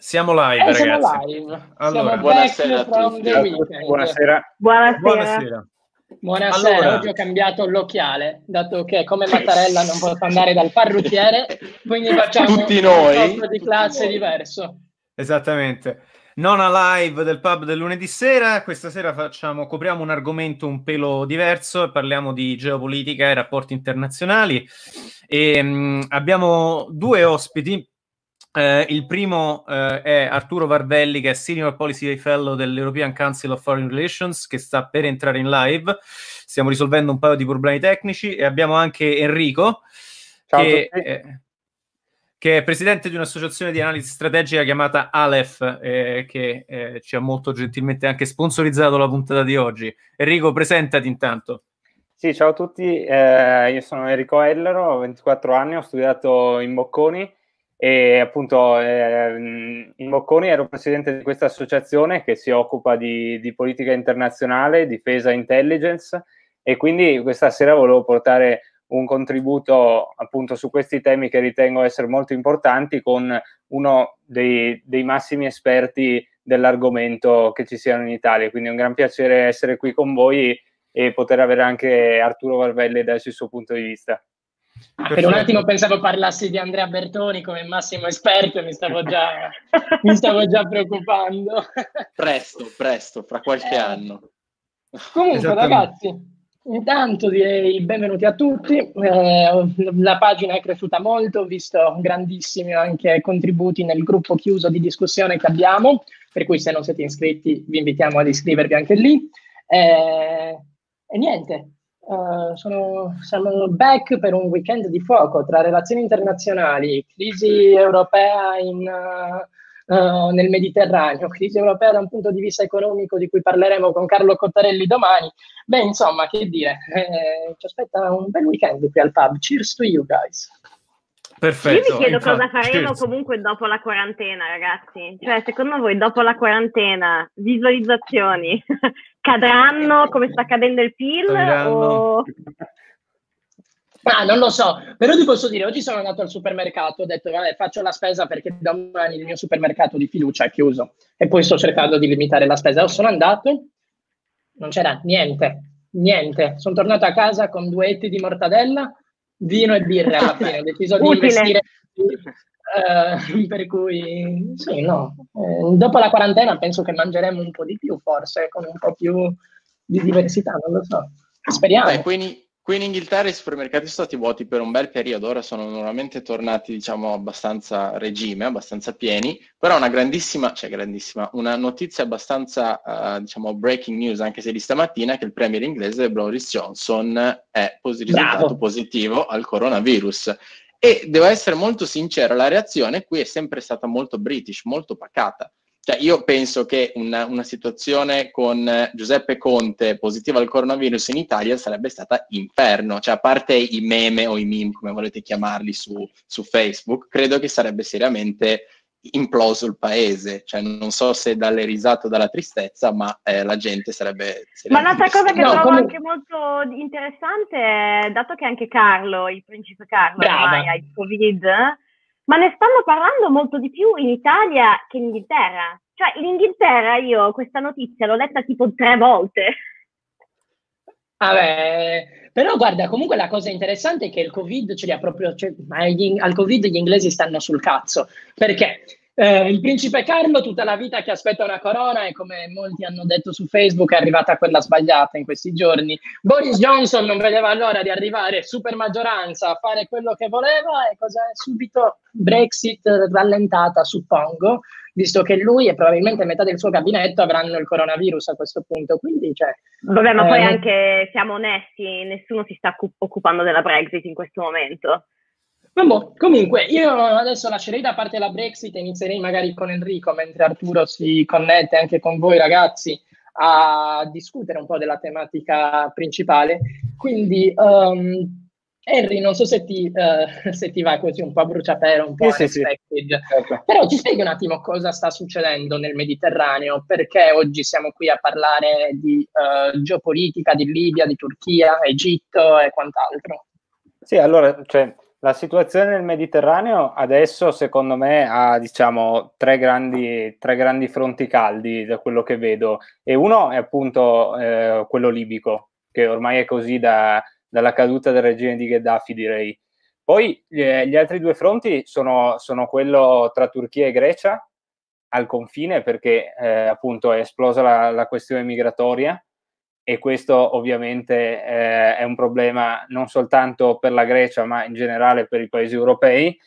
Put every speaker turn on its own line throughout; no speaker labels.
Siamo live,
eh,
ragazzi.
Siamo live.
Allora,
siamo
buonasera a tutti.
Buonasera.
Buonasera.
Buonasera.
Buonasera,
Allora.
oggi ho cambiato l'occhiale, dato che come Mattarella non posso andare dal parrucchiere, quindi facciamo
Tutti noi?
un di classe
noi.
diverso.
Esattamente. Nona live del pub del lunedì sera. Questa sera facciamo, copriamo un argomento un pelo diverso e parliamo di geopolitica e rapporti internazionali. E, mh, abbiamo due ospiti. Eh, il primo eh, è Arturo Varvelli, che è Senior Policy Fellow dell'European Council of Foreign Relations, che sta per entrare in live. Stiamo risolvendo un paio di problemi tecnici. E abbiamo anche Enrico, che, eh, che è presidente di un'associazione di analisi strategica chiamata Aleph, eh, che eh, ci ha molto gentilmente anche sponsorizzato la puntata di oggi. Enrico, presentati intanto.
Sì, ciao a tutti, eh, io sono Enrico Ellero, ho 24 anni, ho studiato in Bocconi e appunto eh, in Bocconi ero presidente di questa associazione che si occupa di, di politica internazionale, difesa e intelligence e quindi questa sera volevo portare un contributo appunto su questi temi che ritengo essere molto importanti con uno dei, dei massimi esperti dell'argomento che ci siano in Italia. Quindi è un gran piacere essere qui con voi e poter avere anche Arturo Varvelli il suo punto di vista.
Ah, per
Perfetto.
un attimo pensavo parlassi di Andrea Bertoni come massimo esperto e mi stavo già, mi stavo già preoccupando.
Presto, presto, fra qualche
Eh.
anno.
Comunque, ragazzi, intanto direi benvenuti a tutti. Eh, la pagina è cresciuta molto, ho visto grandissimi anche contributi nel gruppo chiuso di discussione che abbiamo, per cui se non siete iscritti vi invitiamo ad iscrivervi anche lì. Eh, e niente, eh, sono, siamo back per un weekend di fuoco tra relazioni internazionali, crisi europea in, eh, eh, nel Mediterraneo, crisi europea da un punto di vista economico di cui parleremo con Carlo Cottarelli domani. Beh, insomma, che dire, eh, ci aspetta un bel weekend qui al pub. Cheers to you guys.
Perfetto.
Io mi chiedo
infatti,
cosa faremo
cheers.
comunque dopo la quarantena, ragazzi. Cioè, secondo voi dopo la quarantena, visualizzazioni cadranno come sta cadendo il PIL? O...
Ah, non lo so, però ti posso dire, oggi sono andato al supermercato, ho detto, vabbè, faccio la spesa perché domani il mio supermercato di fiducia è chiuso e poi sto cercando di limitare la spesa. Sono andato, non c'era niente, niente. Sono tornato a casa con due etti di mortadella, vino e birra alla fine, ho deciso di
Utile.
investire. eh, per cui, sì, no. Eh, dopo la quarantena penso che mangeremo un po' di più, forse, con un po' più di diversità, non lo so. Speriamo.
Beh, qui, in, qui in Inghilterra i supermercati sono stati vuoti per un bel periodo, ora sono normalmente tornati, diciamo, abbastanza regime, abbastanza pieni, però una grandissima, cioè grandissima, una notizia abbastanza, eh, diciamo, breaking news, anche se di stamattina, che il premier inglese Boris Johnson è pos- risultato
Bravo.
positivo al coronavirus. E devo essere molto sincero, la reazione qui è sempre stata molto british, molto pacata. Cioè, io penso che una, una situazione con eh, Giuseppe Conte positiva al coronavirus in Italia sarebbe stata inferno. Cioè, a parte i meme o i meme, come volete chiamarli, su, su Facebook, credo che sarebbe seriamente imploso il paese. Cioè, non so se dalle risate o dalla tristezza, ma eh, la gente sarebbe...
Ma
seriamente
un'altra cosa che
No,
trovo
comunque-
anche molto interessante è, dato che anche Carlo, il principe Carlo, ormai ha il Covid, ma ne stanno parlando molto di più in Italia che in Inghilterra. Cioè, in Inghilterra io questa notizia l'ho letta tipo tre volte.
Vabbè, però guarda, comunque la cosa interessante è che il Covid ce li ha proprio, cioè, al Covid gli inglesi stanno sul cazzo, perché eh, il principe Carlo tutta la vita che aspetta una corona e come molti hanno detto su Facebook è arrivata quella sbagliata in questi giorni. Boris Johnson non vedeva l'ora di arrivare super maggioranza a fare quello che voleva e cosa è subito Brexit rallentata, suppongo, visto che lui e probabilmente metà del suo gabinetto avranno il coronavirus a questo punto, quindi cioè,
Vabbè, ma
Eh,
poi anche, siamo onesti, nessuno si sta occu- occupando della Brexit in questo momento.
Vabbè, comunque, io adesso lascerei da parte la Brexit e inizierei magari con Enrico, mentre Arturo si connette anche con voi ragazzi a discutere un po' della tematica principale. Quindi, um, Henry, non so se ti, eh, se ti va così un po' a bruciapelo, un po'
Sì, sì. Certo.
Però ci spieghi un attimo cosa sta succedendo nel Mediterraneo, perché oggi siamo qui a parlare di eh, geopolitica, di Libia, di Turchia, Egitto e quant'altro.
Sì, allora, cioè, La situazione nel Mediterraneo adesso, secondo me, ha diciamo, tre, grandi, tre grandi fronti caldi da quello che vedo. E uno è appunto eh, quello libico, che ormai è così da, dalla caduta del regime di Gheddafi, direi. Poi eh, gli altri due fronti sono, sono, quello tra Turchia e Grecia, al confine, perché eh, appunto è esplosa la, la questione migratoria e questo ovviamente eh, è un problema non soltanto per la Grecia, ma in generale per i paesi europei.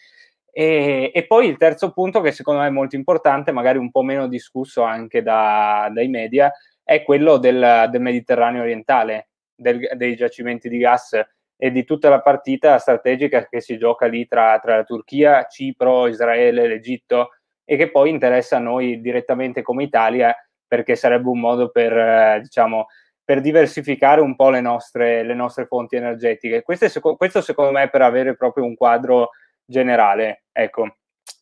E, e, poi il terzo punto, che secondo me è molto importante, magari un po' meno discusso anche da, dai media, è quello del, del Mediterraneo orientale, del, dei giacimenti di gas e di tutta la partita strategica che si gioca lì tra, tra la Turchia, Cipro, Israele, l'Egitto e che poi interessa a noi direttamente come Italia perché sarebbe un modo per, eh, diciamo, per diversificare un po' le nostre, le nostre fonti energetiche. Questo, è, questo, secondo me per avere proprio un quadro generale. Ecco.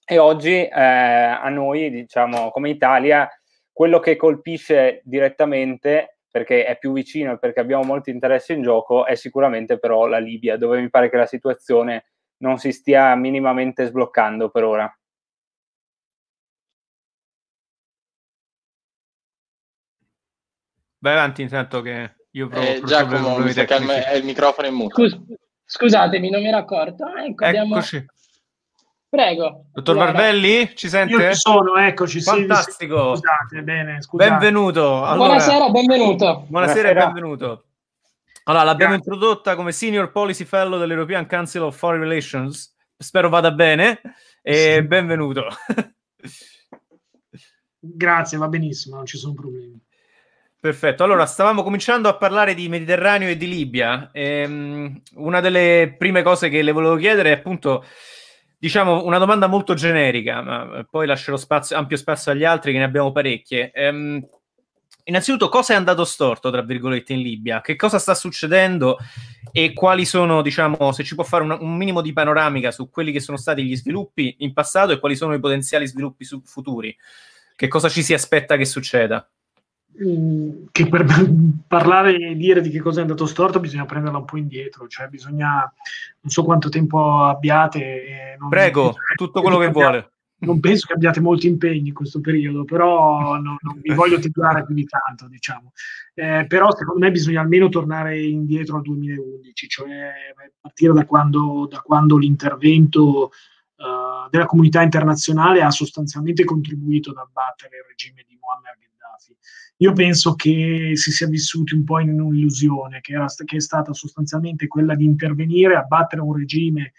E oggi eh, a noi, diciamo, come Italia, quello che colpisce direttamente, perché è più vicino e perché abbiamo molti interessi in gioco, è sicuramente però la Libia, dove mi pare che la situazione non si stia minimamente sbloccando per ora.
Vai avanti intanto che io provo
eh, Giacomo, mi sa che è il microfono in muto.
Scus- scusatemi, non mi ero accorto. Ah, ecco,
Eccoci.
Abbiamo... Prego.
Dottor allora. Varvelli, ci sente?
Io ci sono, eccoci.
Fantastico.
Sì, scusate, bene, scusate.
Benvenuto.
Allora, buonasera, benvenuto.
Buonasera e benvenuto. Allora, l'abbiamo Grazie. introdotta come Senior Policy Fellow dell'European Council of Foreign Relations. Spero vada bene. E sì. benvenuto.
Grazie, va benissimo, non ci sono problemi.
Perfetto, allora stavamo cominciando a parlare di Mediterraneo e di Libia. Ehm, una delle prime cose che le volevo chiedere è appunto, diciamo, una domanda molto generica, ma poi lascerò spazio, ampio spazio agli altri che ne abbiamo parecchie. Ehm, innanzitutto, cosa è andato storto, tra virgolette, in Libia? Che cosa sta succedendo e quali sono, diciamo, se ci può fare un, un minimo di panoramica su quelli che sono stati gli sviluppi in passato e quali sono i potenziali sviluppi su, futuri? Che cosa ci si aspetta che succeda?
Che per parlare e dire di che cosa è andato storto bisogna prenderla un po' indietro, cioè bisogna, non so quanto tempo abbiate.
Prego, tutto quello che abbiate, vuole.
Non penso che abbiate molti impegni in questo periodo, però non, non vi voglio titolare più di tanto, diciamo. Eh, però secondo me bisogna almeno tornare indietro al 2011, cioè partire da quando, da quando l'intervento uh, della comunità internazionale ha sostanzialmente contribuito ad abbattere il regime di Muammar Gheddafi. Io penso che si sia vissuti un po' in un'illusione, che, era, che è stata sostanzialmente quella di intervenire, abbattere un regime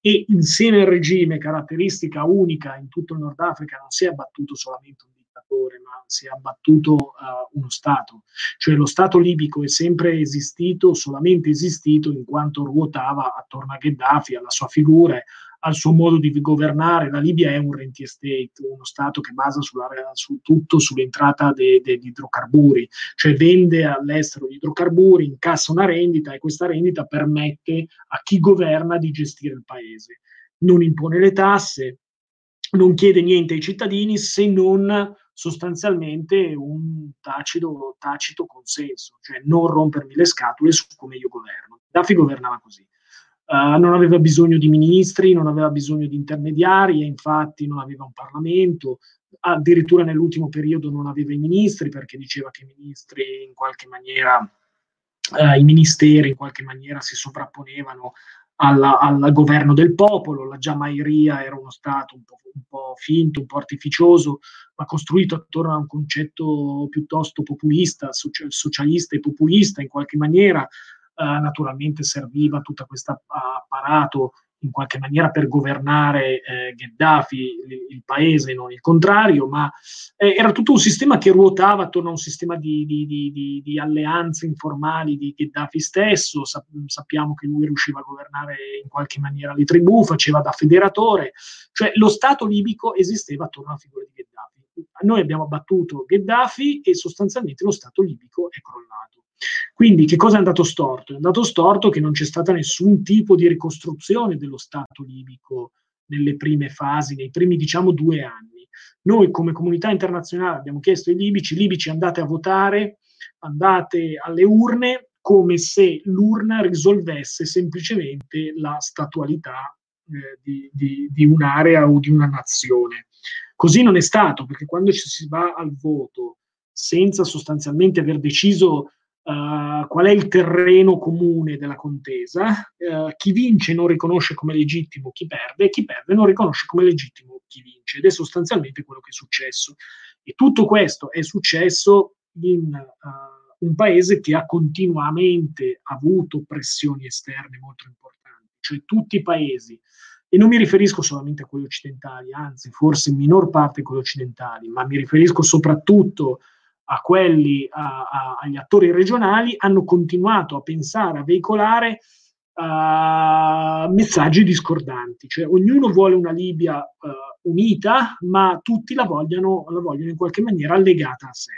e insieme al regime, caratteristica unica in tutto il Nord Africa, non si è abbattuto solamente un dittatore, ma si è abbattuto uh, uno Stato. Cioè lo Stato libico è sempre esistito, solamente esistito in quanto ruotava attorno a Gheddafi, alla sua figura, al suo modo di governare. La Libia è un rentier state, uno Stato che basa sulla, su tutto sull'entrata degli de, de idrocarburi, cioè vende all'estero gli idrocarburi, incassa una rendita e questa rendita permette a chi governa di gestire il paese. Non impone le tasse, non chiede niente ai cittadini se non sostanzialmente un tacito, tacito consenso, cioè non rompermi le scatole su come io governo. Dafi governava così. Uh, non aveva bisogno di ministri, non aveva bisogno di intermediari e infatti non aveva un Parlamento, addirittura nell'ultimo periodo non aveva i ministri perché diceva che i ministri in qualche maniera, uh, i ministeri in qualche maniera si sovrapponevano al governo del popolo, la Giamairia era uno Stato un po', un po' finto, un po' artificioso, ma costruito attorno a un concetto piuttosto populista, socialista e populista in qualche maniera, eh, naturalmente serviva tutto questo apparato in qualche maniera per governare eh, Gheddafi, il, il, paese, non il contrario, ma eh, era tutto un sistema che ruotava attorno a un sistema di, di, di, di alleanze informali di Gheddafi stesso. Sa- sappiamo che lui riusciva a governare in qualche maniera le tribù, faceva da federatore, cioè lo Stato libico esisteva attorno alla figura di Gheddafi. Noi abbiamo abbattuto Gheddafi e sostanzialmente lo Stato libico è crollato. Quindi che cosa è andato storto? È andato storto che non c'è stata nessun tipo di ricostruzione dello Stato libico nelle prime fasi, nei primi diciamo due anni. Noi come comunità internazionale abbiamo chiesto ai libici, libici andate a votare, andate alle urne, come se l'urna risolvesse semplicemente la statualità eh, di, di, di un'area o di una nazione. Così non è stato, perché quando ci si va al voto senza sostanzialmente aver deciso uh, qual è il terreno comune della contesa, uh, chi vince non riconosce come legittimo chi perde e chi perde non riconosce come legittimo chi vince ed è sostanzialmente quello che è successo. E tutto questo è successo in uh, un paese che ha continuamente avuto pressioni esterne molto importanti, cioè tutti i paesi e non mi riferisco solamente a quelli occidentali, anzi forse in minor parte a quelli occidentali, ma mi riferisco soprattutto a quelli, a, a, agli attori regionali, hanno continuato a pensare, a veicolare uh, messaggi discordanti, cioè ognuno vuole una Libia uh, unita, ma tutti la vogliono, la vogliono in qualche maniera legata a sé.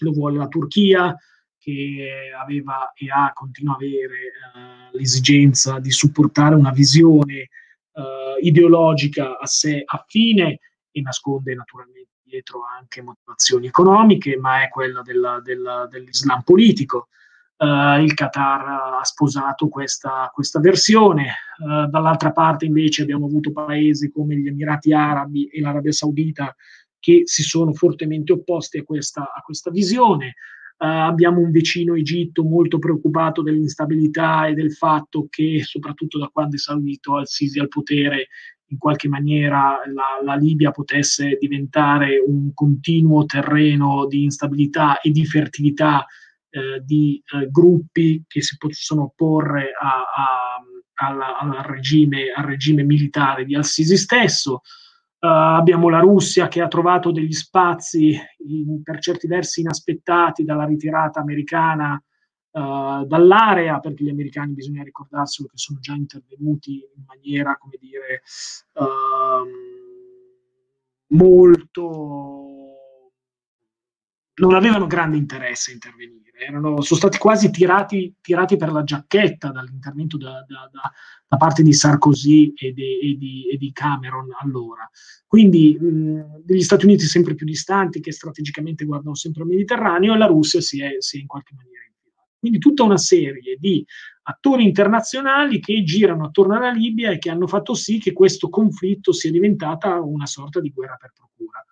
Lo vuole la Turchia, che aveva e ha, continua a avere uh, l'esigenza di supportare una visione uh, ideologica a sé affine e nasconde naturalmente dietro anche motivazioni economiche, ma è quella della, della, dell'Islam politico. Uh, il Qatar ha sposato questa, questa versione, uh, dall'altra parte invece abbiamo avuto paesi come gli Emirati Arabi e l'Arabia Saudita che si sono fortemente opposti a questa, a questa visione. Uh, abbiamo un vicino Egitto molto preoccupato dell'instabilità e del fatto che, soprattutto da quando è salito al-Sisi al potere, in qualche maniera la, la, Libia potesse diventare un continuo terreno di instabilità e di fertilità eh, di eh, gruppi che si possono opporre a, a, alla, al, regime, al, regime, militare di al-Sisi stesso. Uh, abbiamo la Russia che ha trovato degli spazi in, per certi versi inaspettati dalla ritirata americana uh, dall'area, perché gli americani bisogna ricordarselo che sono già intervenuti in maniera, come dire, uh, molto non avevano grande interesse a intervenire, erano, sono stati quasi tirati, tirati per la giacchetta dall'intervento da, da, da, da parte di Sarkozy e, de, e, di, e, di, Cameron allora. Quindi mh, degli Stati Uniti sempre più distanti, che strategicamente guardano sempre al Mediterraneo, e la Russia si è, si è in qualche maniera. Quindi tutta una serie di attori internazionali che girano attorno alla Libia e che hanno fatto sì che questo conflitto sia diventata una sorta di guerra per procura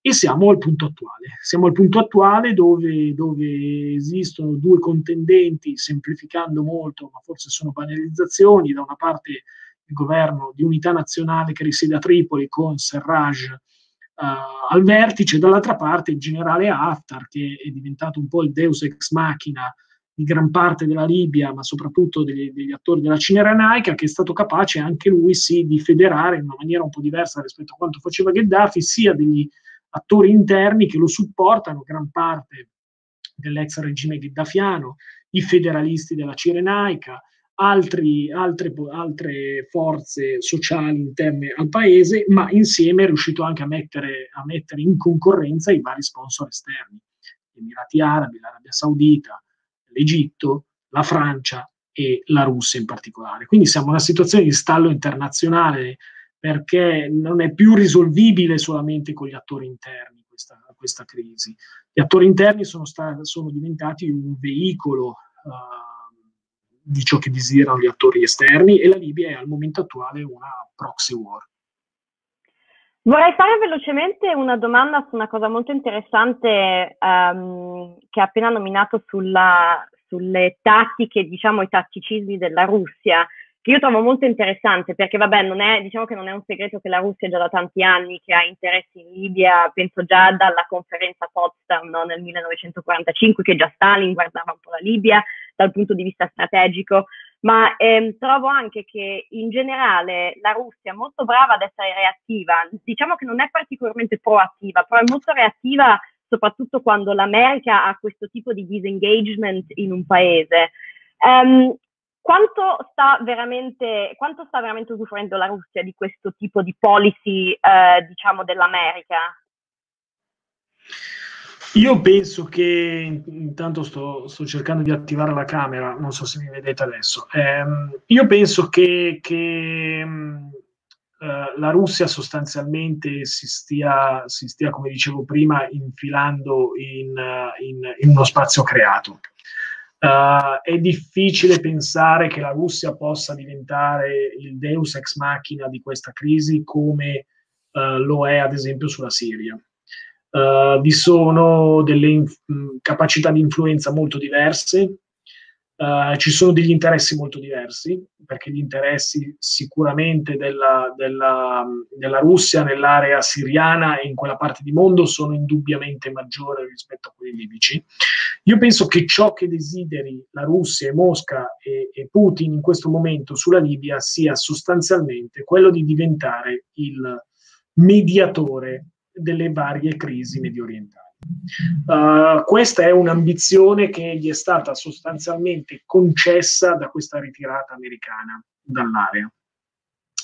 e siamo al punto attuale. Siamo al punto attuale dove, dove, esistono due contendenti, semplificando molto, ma forse sono banalizzazioni, da una parte il governo di unità nazionale che risiede a Tripoli con Serraj uh, al vertice, dall'altra parte il generale Haftar che è diventato un po' il deus ex machina di gran parte della Libia, ma soprattutto degli, degli attori della Cineranaica, che è stato capace anche lui sì di federare in una maniera un po' diversa rispetto a quanto faceva Gheddafi, sia degli attori interni che lo supportano, gran parte dell'ex regime gheddafiano, i federalisti della Cirenaica, altri, altre, altre, forze sociali interne al paese, ma insieme è riuscito anche a mettere, a mettere in concorrenza i vari sponsor esterni, gli Emirati Arabi, l'Arabia Saudita, l'Egitto, la Francia e la Russia in particolare. Quindi siamo in una situazione di stallo internazionale perché non è più risolvibile solamente con gli attori interni questa, questa crisi. Gli attori interni sono, stati, sono diventati un veicolo uh, di ciò che desiderano gli attori esterni e la Libia è al momento attuale una proxy war.
Vorrei fare velocemente una domanda su una cosa molto interessante um, che ha appena nominato sulla, sulle tattiche, diciamo i tatticismi della Russia che io trovo molto interessante perché vabbè non è, diciamo che non è un segreto che la Russia già da tanti anni che ha interessi in Libia, penso già dalla conferenza Potsdam no, nel 1945 che già Stalin guardava un po' la Libia dal punto di vista strategico, ma ehm, trovo anche che in generale la Russia è molto brava ad essere reattiva, diciamo che non è particolarmente proattiva, però è molto reattiva soprattutto quando l'America ha questo tipo di disengagement in un paese. Um, quanto sta, veramente, quanto sta veramente usufruendo la Russia di questo tipo di policy, eh, diciamo, dell'America?
Io penso che, intanto sto, sto, cercando di attivare la camera, non so se mi vedete adesso, eh, io penso che, che eh, la Russia sostanzialmente si stia, si stia, come dicevo prima, infilando in, in, in uno spazio creato Uh, è difficile pensare che la Russia possa diventare il deus ex machina di questa crisi come uh, lo è ad esempio sulla Siria. Uh, vi sono delle inf- capacità di influenza molto diverse, Uh, ci sono degli interessi molto diversi, perché gli interessi sicuramente della, della, della, Russia nell'area siriana e in quella parte di mondo sono indubbiamente maggiori rispetto a quelli libici. Io penso che ciò che desideri la Russia e Mosca e, e Putin in questo momento sulla Libia sia sostanzialmente quello di diventare il mediatore delle varie crisi medio orientali. Uh, questa è un'ambizione che gli è stata sostanzialmente concessa da questa ritirata americana dall'area.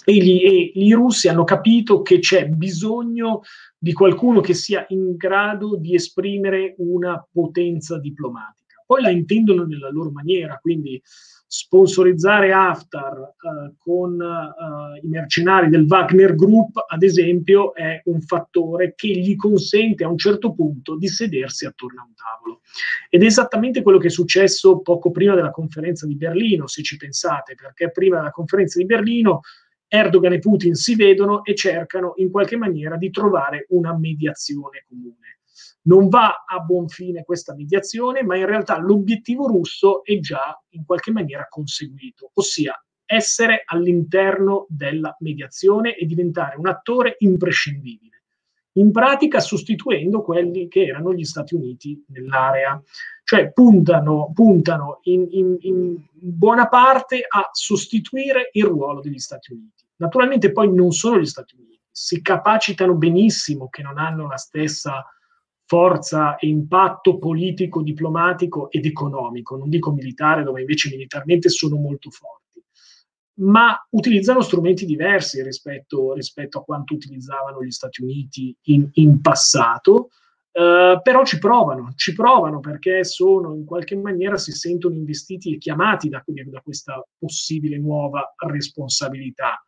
E gli, e gli russi hanno capito che c'è bisogno di qualcuno che sia in grado di esprimere una potenza diplomatica. Poi la intendono nella loro maniera, quindi sponsorizzare Haftar uh, con uh, i mercenari del Wagner Group, ad esempio, è un fattore che gli consente a un certo punto di sedersi attorno a un tavolo. Ed è esattamente quello che è successo poco prima della conferenza di Berlino, se ci pensate, perché prima della conferenza di Berlino Erdogan e Putin si vedono e cercano in qualche maniera di trovare una mediazione comune non va a buon fine questa mediazione, ma in realtà l'obiettivo russo è già in qualche maniera conseguito, ossia essere all'interno della mediazione e diventare un attore imprescindibile, in pratica sostituendo quelli che erano gli Stati Uniti nell'area, cioè puntano, puntano in, in, in buona parte a sostituire il ruolo degli Stati Uniti. Naturalmente poi non sono gli Stati Uniti, si capacitano benissimo che non hanno la stessa forza e impatto politico, diplomatico ed economico, non dico militare, dove invece militarmente sono molto forti, ma utilizzano strumenti diversi rispetto, rispetto a quanto utilizzavano gli Stati Uniti in, in passato, Uh, però ci provano, ci provano perché sono in qualche maniera si sentono investiti e chiamati da, da questa possibile nuova responsabilità.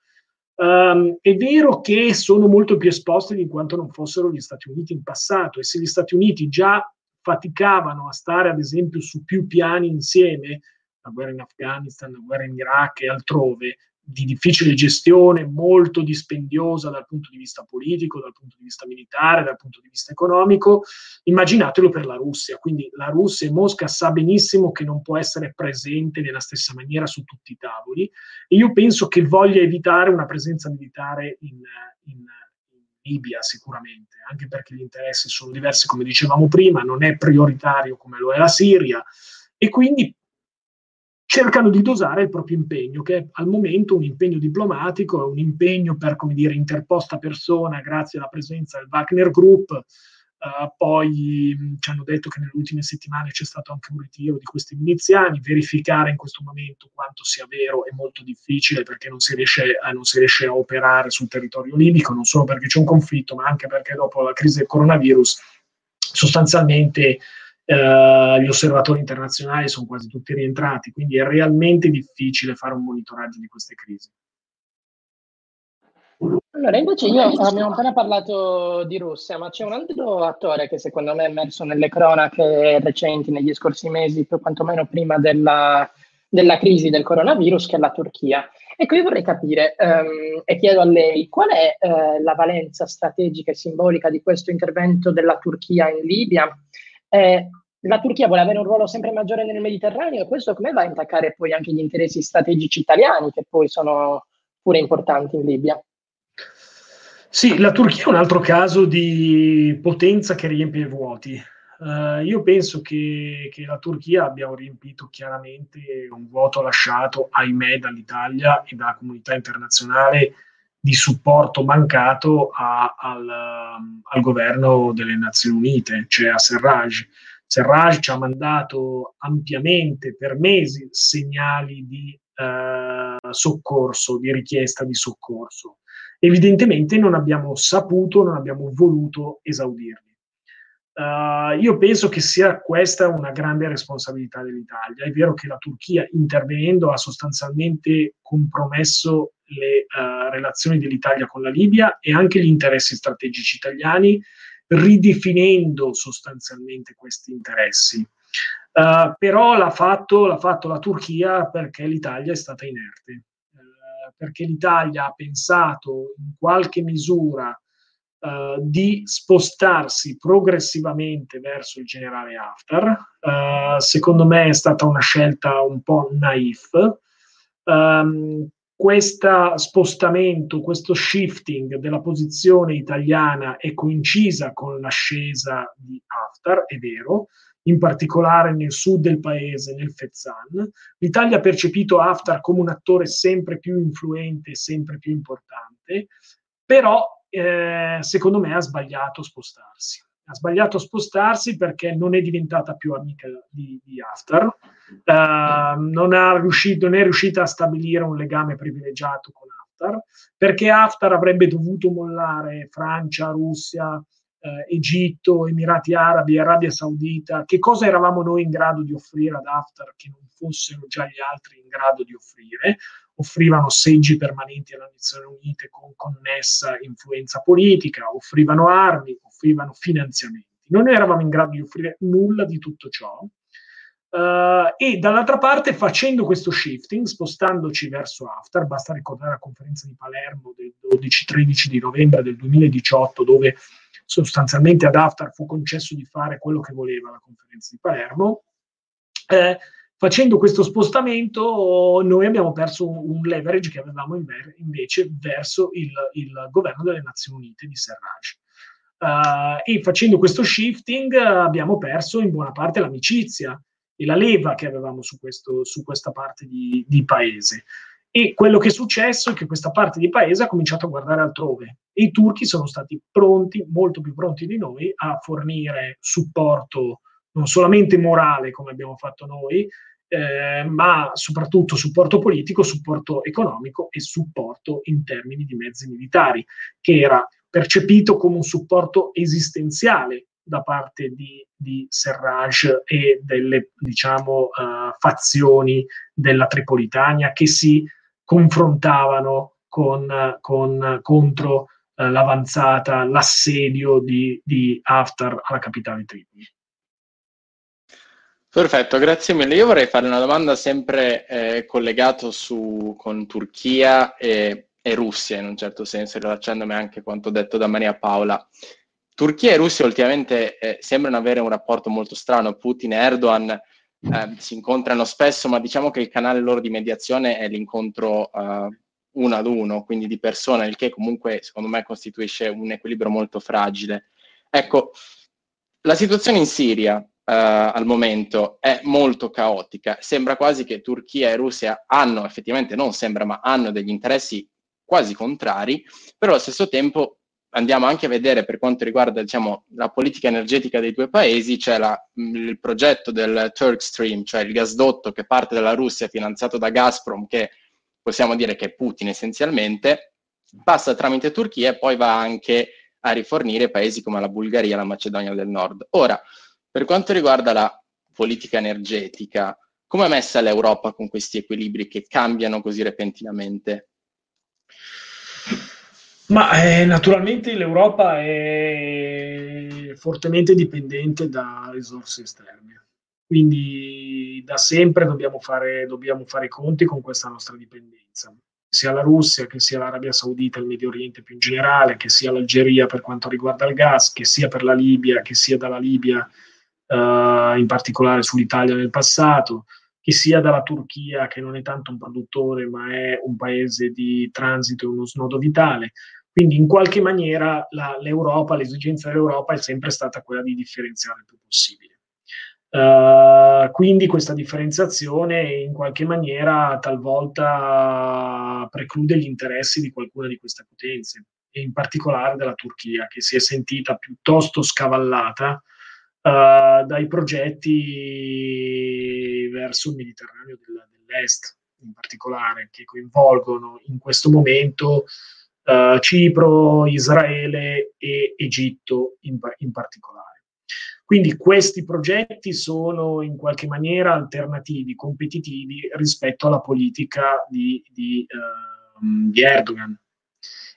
Um, è vero che sono molto più esposti di quanto non fossero gli Stati Uniti in passato e se gli Stati Uniti già faticavano a stare ad esempio su più piani insieme, la guerra in Afghanistan, la guerra in Iraq e altrove, di difficile gestione, molto dispendiosa dal punto di vista politico, dal punto di vista militare, dal punto di vista economico. Immaginatelo per la Russia. Quindi la Russia e Mosca sa benissimo che non può essere presente nella stessa maniera su tutti i tavoli e io penso che voglia evitare una presenza militare in, in, Libia sicuramente, anche perché gli interessi sono diversi, come dicevamo prima, non è prioritario come lo è la Siria e quindi cercano di dosare il proprio impegno, che è al momento un impegno diplomatico, un impegno per, come dire, interposta persona grazie alla presenza del Wagner Group. Uh, poi mh, ci hanno detto che nelle ultime settimane c'è stato anche un ritiro di questi miliziani. Verificare in questo momento quanto sia vero è molto difficile perché non si riesce a, non si riesce a operare sul territorio libico, non solo perché c'è un conflitto, ma anche perché dopo la crisi del coronavirus sostanzialmente Uh, gli osservatori internazionali sono quasi tutti rientrati, quindi è realmente difficile fare un monitoraggio di queste crisi.
Allora, invece io abbiamo appena parlato di Russia, ma c'è un altro attore che secondo me è emerso nelle cronache recenti, negli scorsi mesi, quantomeno prima della, della crisi del coronavirus, che è la Turchia. Ecco, io vorrei capire um, e chiedo a lei qual è uh, la valenza strategica e simbolica di questo intervento della Turchia in Libia eh, la Turchia vuole avere un ruolo sempre maggiore nel Mediterraneo e questo come va a intaccare poi anche gli interessi strategici italiani che poi sono pure importanti in Libia?
Sì, la Turchia è un altro caso di potenza che riempie i vuoti. Uh, io penso che, che, la Turchia abbia riempito chiaramente un vuoto lasciato, ahimè, dall'Italia e dalla comunità internazionale di supporto mancato a, al, al, governo delle Nazioni Unite, cioè a Serraj. Serraj ci ha mandato ampiamente per mesi segnali di eh, soccorso, di richiesta di soccorso. Evidentemente non abbiamo saputo, non abbiamo voluto esaudirli. Uh, io penso che sia questa una grande responsabilità dell'Italia. È vero che la Turchia intervenendo ha sostanzialmente compromesso le uh, relazioni dell'Italia con la Libia e anche gli interessi strategici italiani, ridefinendo sostanzialmente questi interessi. Uh, però l'ha fatto, l'ha fatto, la Turchia perché l'Italia è stata inerte, uh, perché l'Italia ha pensato in qualche misura uh, di spostarsi progressivamente verso il generale Haftar. secondo me è stata una scelta un po' naif. Um, questo spostamento, questo shifting della posizione italiana è coincisa con l'ascesa di Haftar, è vero, in particolare nel sud del paese, nel Fezzan. L'Italia ha percepito Haftar come un attore sempre più influente, sempre più importante, però eh, secondo me ha sbagliato spostarsi. Ha sbagliato spostarsi perché non è diventata più amica di, di Haftar, uh, non, non è riuscita a stabilire un legame privilegiato con Haftar, perché Haftar avrebbe dovuto mollare Francia, Russia, eh, Egitto, Emirati Arabi, Arabia Saudita, che cosa eravamo noi in grado di offrire ad Haftar che non fossero già gli altri in grado di offrire? Offrivano seggi permanenti alle Nazioni Unite con connessa influenza politica, offrivano armi, offrivano finanziamenti. Non eravamo in grado di offrire nulla di tutto ciò. Uh, e dall'altra parte facendo questo shifting, spostandoci verso Haftar, basta ricordare la conferenza di Palermo del 12-13 di novembre del 2018, dove sostanzialmente ad Haftar fu concesso di fare quello che voleva la conferenza di Palermo. Eh, facendo questo spostamento noi abbiamo perso un, leverage che avevamo invece verso il, il, governo delle Nazioni Unite di Serraj. Uh, e facendo questo shifting abbiamo perso in buona parte l'amicizia e la leva che avevamo su, questo, su questa parte di, di paese. E quello che è successo è che questa parte di paese ha cominciato a guardare altrove e i turchi sono stati pronti, molto più pronti di noi, a fornire supporto non solamente morale come abbiamo fatto noi, eh, ma soprattutto supporto politico, supporto economico e supporto in termini di mezzi militari, che era percepito come un supporto esistenziale da parte di, di Serraj e delle diciamo, uh, fazioni della Tripolitania che si confrontavano con, con, contro eh, l'avanzata, l'assedio di, di Haftar alla capitale Tripoli.
Perfetto, grazie mille. Io vorrei fare una domanda sempre eh, collegato su, con Turchia e, e, Russia, in un certo senso, rilacciandomi anche a quanto detto da Maria Paola. Turchia e Russia ultimamente eh, sembrano avere un rapporto molto strano. Putin e Erdogan eh, si incontrano spesso, ma diciamo che il canale loro di mediazione è l'incontro eh, uno ad uno, quindi di persona, il che comunque secondo me costituisce un equilibrio molto fragile. Ecco, la situazione in Siria al momento è molto caotica, sembra quasi che Turchia e Russia hanno, effettivamente non sembra, ma hanno degli interessi quasi contrari, però allo stesso tempo andiamo anche a vedere per quanto riguarda diciamo, la politica energetica dei due paesi, c'è la, il progetto del Turk Stream, cioè il gasdotto che parte dalla Russia finanziato da Gazprom, che possiamo dire che è Putin essenzialmente, passa tramite Turchia e poi va anche a rifornire paesi come la Bulgaria e la Macedonia del Nord. Ora, per quanto riguarda la politica energetica, come è messa l'Europa con questi equilibri che cambiano così repentinamente?
Ma eh, naturalmente l'Europa è fortemente dipendente da risorse esterne, quindi da sempre dobbiamo fare, dobbiamo fare i conti con questa nostra dipendenza, sia la Russia, che sia l'Arabia Saudita, il Medio Oriente più in generale, che sia l'Algeria per quanto riguarda il gas, che sia per la Libia, che sia dalla Libia eh, in particolare sull'Italia nel passato che sia dalla Turchia, che non è tanto un produttore, ma è un paese di transito, uno snodo vitale. Quindi in qualche maniera la, l'Europa, l'esigenza dell'Europa è sempre stata quella di differenziare il più possibile. Uh, quindi questa differenziazione in qualche maniera talvolta preclude gli interessi di qualcuna di queste potenze, e in particolare della Turchia, che si è sentita piuttosto scavallata uh, dai progetti verso il Mediterraneo del, dell'Est, in particolare, che coinvolgono in questo momento uh, Cipro, Israele e Egitto in, in, particolare. Quindi questi progetti sono in qualche maniera alternativi, competitivi rispetto alla politica di, di, uh, di Erdogan.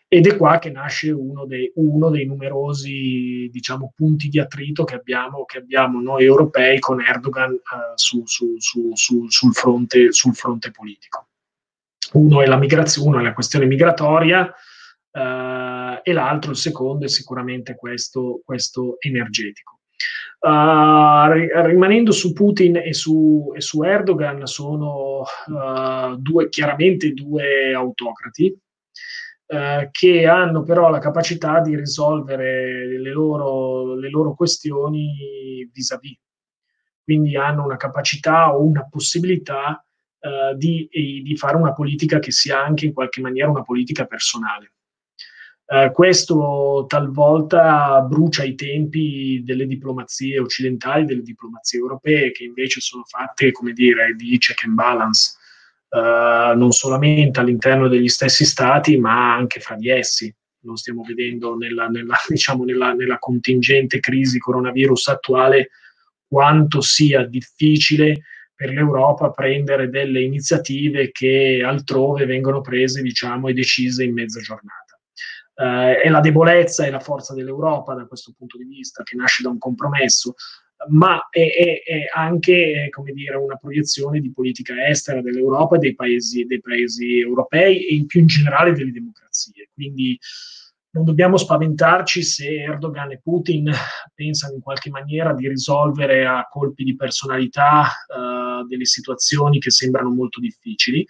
Ed è qua che nasce uno dei, uno dei numerosi diciamo, punti di attrito che abbiamo, che abbiamo noi europei con Erdogan uh, su, su, su, sul, fronte, sul, fronte, politico. Uno è la, migrazione, uno è la questione migratoria uh, e l'altro, il secondo, è sicuramente questo, questo energetico. Uh, rimanendo su Putin e su, e su Erdogan, sono uh, due, chiaramente due autocrati, eh, che hanno però la capacità di risolvere le loro, le loro questioni vis-à-vis. Quindi hanno una capacità o una possibilità eh, di, di, fare una politica che sia anche in qualche maniera una politica personale. Eh, questo talvolta brucia i tempi delle diplomazie occidentali, delle diplomazie europee, che invece sono fatte, come dire, di check and balance eh, non solamente all'interno degli stessi stati, ma anche fra di essi. Lo stiamo vedendo nella, nella, diciamo, nella, nella contingente crisi coronavirus attuale, quanto sia difficile per l'Europa prendere delle iniziative che altrove vengono prese diciamo, e decise in mezza giornata. Uh, è la debolezza e la forza dell'Europa da questo punto di vista, che nasce da un compromesso ma è, è, è anche dire, una proiezione di politica estera dell'Europa e dei paesi, dei paesi europei e in più in generale delle democrazie. Quindi non dobbiamo spaventarci se Erdogan e Putin pensano in qualche maniera di risolvere a colpi di personalità uh, delle situazioni che sembrano molto difficili.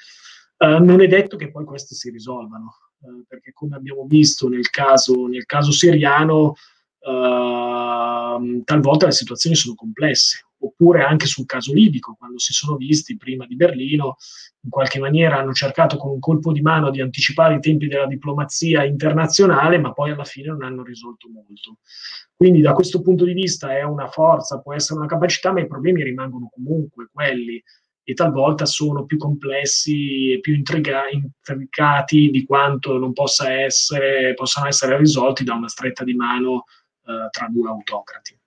Uh, non è detto che poi queste si risolvano, uh, perché come abbiamo visto nel caso, nel caso siriano, uh, talvolta le situazioni sono complesse, oppure anche sul caso libico, quando si sono visti prima di Berlino, in qualche maniera hanno cercato con un colpo di mano di anticipare i tempi della diplomazia internazionale, ma poi alla fine non hanno risolto molto. Quindi da questo punto di vista è una forza, può essere una capacità, ma i problemi rimangono comunque quelli e talvolta sono più complessi e più intriga- intricati di quanto non possa essere, possano essere risolti da una stretta di mano eh, tra due autocrati.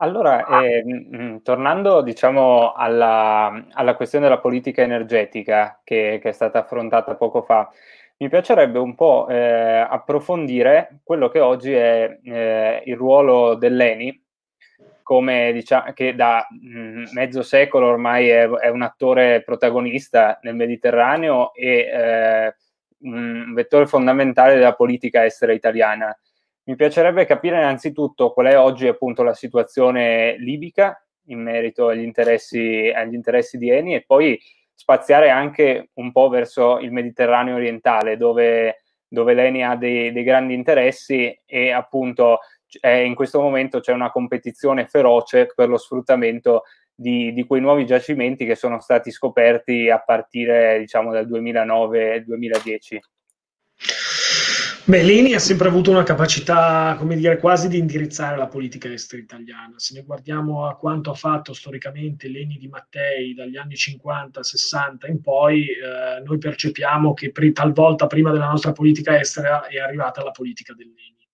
Allora, eh, tornando diciamo, alla, alla, questione della politica energetica che, che, è stata affrontata poco fa, mi piacerebbe un po' eh, approfondire quello che oggi è eh, il ruolo dell'ENI, come diciamo, che da mh, mm, mezzo secolo ormai è, è, un attore protagonista nel Mediterraneo e eh, un vettore fondamentale della politica estera italiana. Mi piacerebbe capire innanzitutto qual è oggi appunto la situazione libica in merito agli interessi, agli interessi di Eni e poi spaziare anche un po' verso il Mediterraneo orientale dove, dove l'Eni ha dei, dei grandi interessi e appunto in questo momento c'è una competizione feroce per lo sfruttamento di, di, quei nuovi giacimenti che sono stati scoperti a partire diciamo dal 2009-2010.
Beh, Leni ha sempre avuto una capacità, come dire, quasi di indirizzare la politica estera italiana. Se ne guardiamo a quanto ha fatto storicamente Leni di Mattei dagli anni 50-60 in poi, eh, noi percepiamo che pri- talvolta prima della nostra politica estera è arrivata la politica del Leni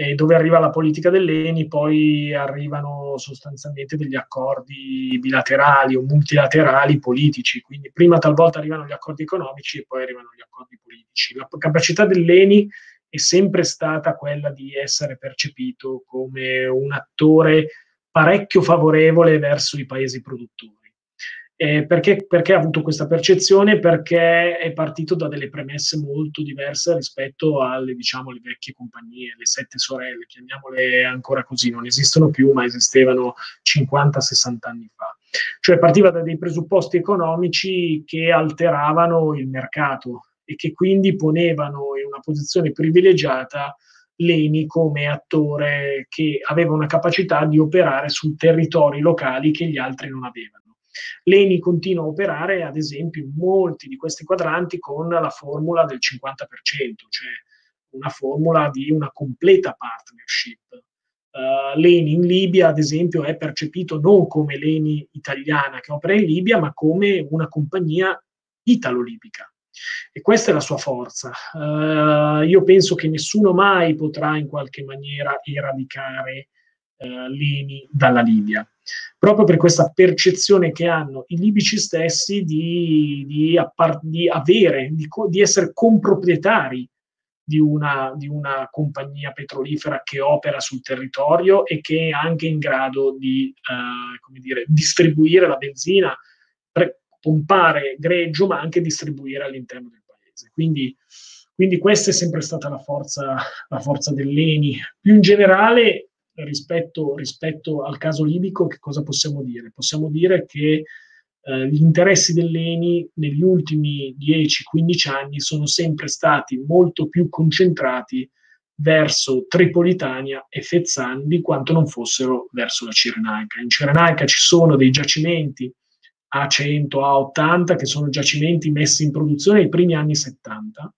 e dove arriva la politica dell'ENI, poi arrivano sostanzialmente degli accordi bilaterali o multilaterali politici, quindi prima talvolta arrivano gli accordi economici e poi arrivano gli accordi politici. La capacità dell'ENI è sempre stata quella di essere percepito come un attore parecchio favorevole verso i paesi produttori. Eh, perché, perché, ha avuto questa percezione? Perché è partito da delle premesse molto diverse rispetto alle, diciamo, le vecchie compagnie, le sette sorelle, chiamiamole ancora così, non esistono più, ma esistevano 50-60 anni fa. Cioè partiva da dei presupposti economici che alteravano il mercato e che quindi ponevano in una posizione privilegiata l'ENI come attore che aveva una capacità di operare su territori locali che gli altri non avevano. L'ENI continua a operare, ad esempio, in molti di questi quadranti con la formula del 50%, cioè una formula di una completa partnership. Uh, L'ENI in Libia, ad esempio, è percepito non come l'ENI italiana che opera in Libia, ma come una compagnia italo-libica. E questa è la sua forza. Uh, io penso che nessuno mai potrà in qualche maniera eradicare eh, Leni dalla Libia, proprio per questa percezione che hanno i libici stessi di, di, appar- di avere, di, co- di, essere comproprietari di una, di una compagnia petrolifera che opera sul territorio e che è anche in grado di eh, dire, distribuire la benzina, pre- pompare greggio, ma anche distribuire all'interno del paese. Quindi, quindi questa è sempre stata la forza, la forza dell'ENI. Più in generale, rispetto, rispetto, al caso libico, che cosa possiamo dire? Possiamo dire che eh, gli interessi dell'ENI negli ultimi 10-15 anni sono sempre stati molto più concentrati verso Tripolitania e Fezzan di quanto non fossero verso la Cirenaica. In Cirenaica ci sono dei giacimenti A100, A80 che sono giacimenti messi in produzione nei primi anni 70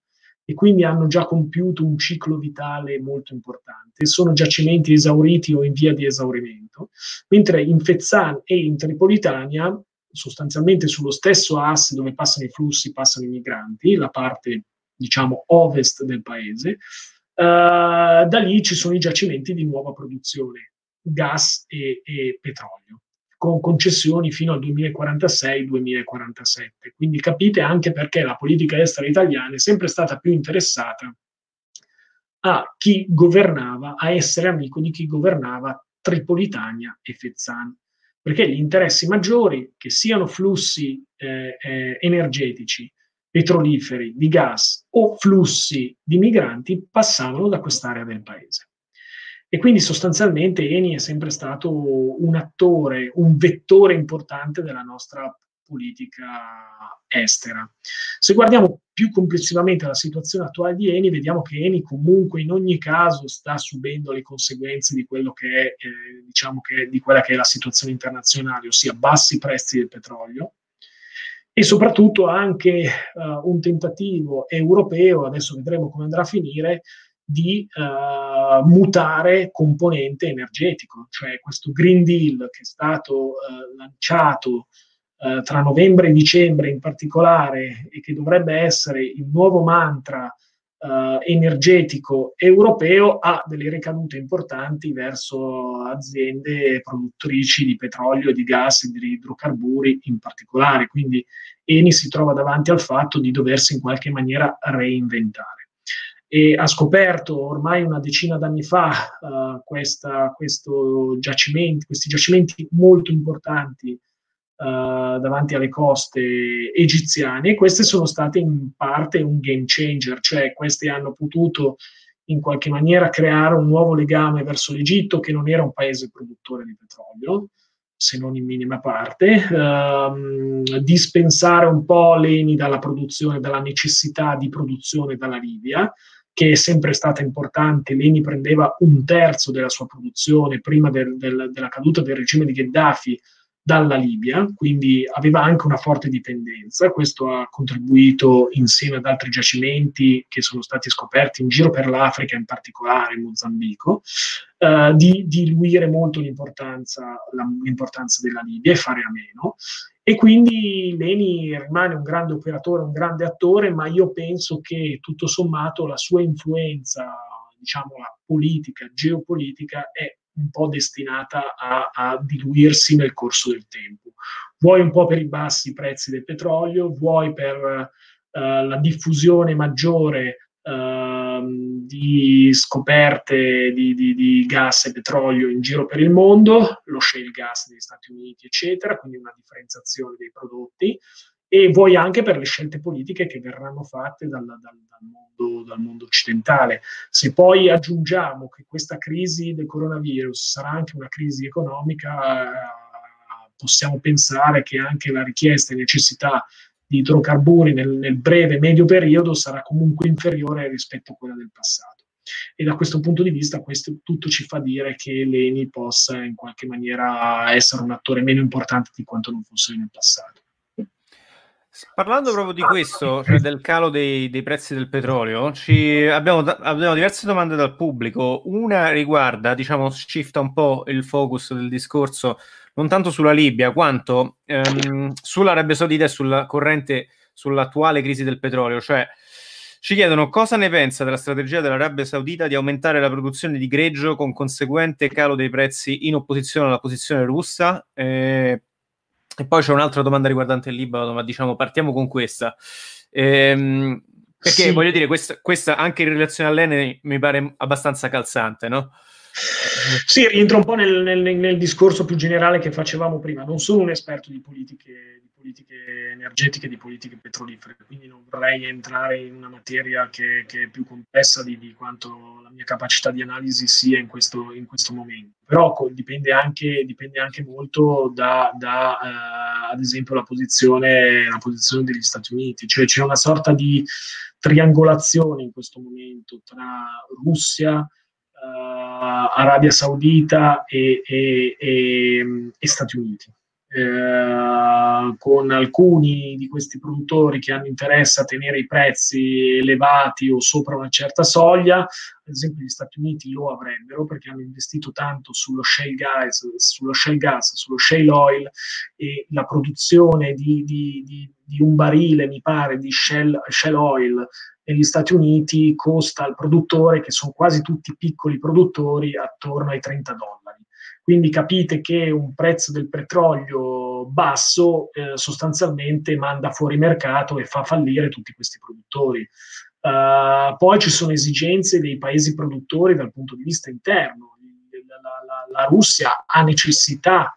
e quindi hanno già compiuto un ciclo vitale molto importante. Sono giacimenti esauriti o in via di esaurimento, mentre in Fezzan e in Tripolitania, sostanzialmente sullo stesso asse dove passano i flussi, passano i migranti, la parte diciamo ovest del paese, eh, da lì ci sono i giacimenti di nuova produzione, gas e, e petrolio con concessioni fino al 2046-2047. Quindi capite anche perché la politica estera italiana è sempre stata più interessata a chi governava, a essere amico di chi governava Tripolitania e Fezzan. Perché gli interessi maggiori, che siano flussi eh, eh, energetici, petroliferi, di gas o flussi di migranti, passavano da quest'area del paese. E quindi sostanzialmente Eni è sempre stato un attore, un vettore importante della nostra politica estera. Se guardiamo più complessivamente la situazione attuale di Eni, vediamo che Eni comunque in ogni caso sta subendo le conseguenze di quello che è, eh, diciamo che, di quella che è la situazione internazionale, ossia bassi prezzi del petrolio, e soprattutto anche uh, un tentativo europeo, adesso vedremo come andrà a finire, di uh, mutare componente energetico, cioè questo Green Deal che è stato uh, lanciato uh, tra novembre e dicembre in particolare e che dovrebbe essere il nuovo mantra energetico europeo ha delle ricadute importanti verso aziende produttrici di petrolio di gas e di idrocarburi in particolare. Quindi Eni si trova davanti al fatto di doversi in qualche maniera reinventare e ha scoperto ormai una decina d'anni fa uh, questa, giacimenti, questi giacimenti molto importanti uh, davanti alle coste egiziane. Queste sono state in parte un game changer, cioè queste hanno potuto in qualche maniera creare un nuovo legame verso l'Egitto che non era un paese produttore di petrolio, se non in minima parte, ehm, dispensare un po' l'ENI dalla produzione, dalla necessità di produzione dalla Libia, che è sempre stata importante. Leni prendeva un terzo della sua produzione prima del, del, della caduta del regime di Gheddafi dalla Libia, quindi aveva anche una forte dipendenza. Questo ha contribuito insieme ad altri giacimenti che sono stati scoperti in giro per l'Africa, in particolare in Mozambico, eh, di diluire molto l'importanza, la, l'importanza della Libia e fare a meno. E quindi Leni rimane un grande operatore, un grande attore, ma io penso che tutto sommato la sua influenza, diciamo, politica, geopolitica, è un po' destinata a, a, diluirsi nel corso del tempo. Vuoi un po' per i bassi prezzi del petrolio, vuoi per uh, la diffusione maggiore uh, di scoperte di, di, di, gas e petrolio in giro per il mondo, lo shale gas negli Stati Uniti, eccetera, quindi una differenziazione dei prodotti e vuoi anche per le scelte politiche che verranno fatte dal, dal, dal, mondo, dal, mondo, occidentale. Se poi aggiungiamo che questa crisi del coronavirus sarà anche una crisi economica, eh, possiamo pensare che anche la richiesta e necessità di idrocarburi nel, nel breve medio periodo sarà comunque inferiore rispetto a quella del passato. E da questo punto di vista questo tutto ci fa dire che l'ENI possa in qualche maniera essere un attore meno importante di quanto non fosse nel passato.
Parlando proprio di questo, cioè del calo dei, dei prezzi del petrolio, abbiamo, abbiamo, diverse domande dal pubblico. Una riguarda, diciamo, shifta un po' il focus del discorso non tanto sulla Libia quanto ehm, sull'Arabia Saudita e sulla corrente, sull'attuale crisi del petrolio. Cioè, Ci chiedono cosa ne pensa della strategia dell'Arabia Saudita di aumentare la produzione di greggio con conseguente calo dei prezzi in opposizione alla posizione russa. Eh, e poi c'è un'altra domanda riguardante il Libano, ma diciamo partiamo con questa. Ehm, perché sì. voglio dire, questa, questa, anche in relazione all'Ene mi pare abbastanza calzante, no?
Sì, rientra un po' nel, nel, nel, discorso più generale che facevamo prima. Non sono un esperto di politiche, di politiche energetiche, di politiche petrolifere, quindi non vorrei entrare in una materia che, che è più complessa di, di, quanto la mia capacità di analisi sia in questo, in questo momento. Però dipende anche, dipende anche molto da, da uh, ad esempio, la posizione, la posizione degli Stati Uniti. Cioè c'è una sorta di triangolazione in questo momento tra Russia, Arabia Saudita e, e, e, e Stati Uniti. Eh, con alcuni di questi produttori che hanno interesse a tenere i prezzi elevati o sopra una certa soglia, ad esempio gli Stati Uniti lo avrebbero perché hanno investito tanto sullo shale gas, sullo shale, gas, sullo shale oil e la produzione di, di, di, di un barile, mi pare, di shale, shale oil negli Stati Uniti costa al produttore, che sono quasi tutti piccoli produttori, attorno ai 30 dollari. Quindi capite che un prezzo del petrolio basso eh, sostanzialmente manda fuori mercato e fa fallire tutti questi produttori. Uh, poi ci sono esigenze dei paesi produttori dal punto di vista interno. La, la, la Russia ha necessità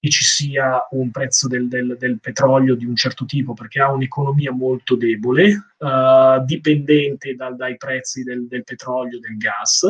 che ci sia un prezzo del, del, del, petrolio di un certo tipo, perché ha un'economia molto debole, uh, dipendente dal, dai prezzi del, del, petrolio, del gas,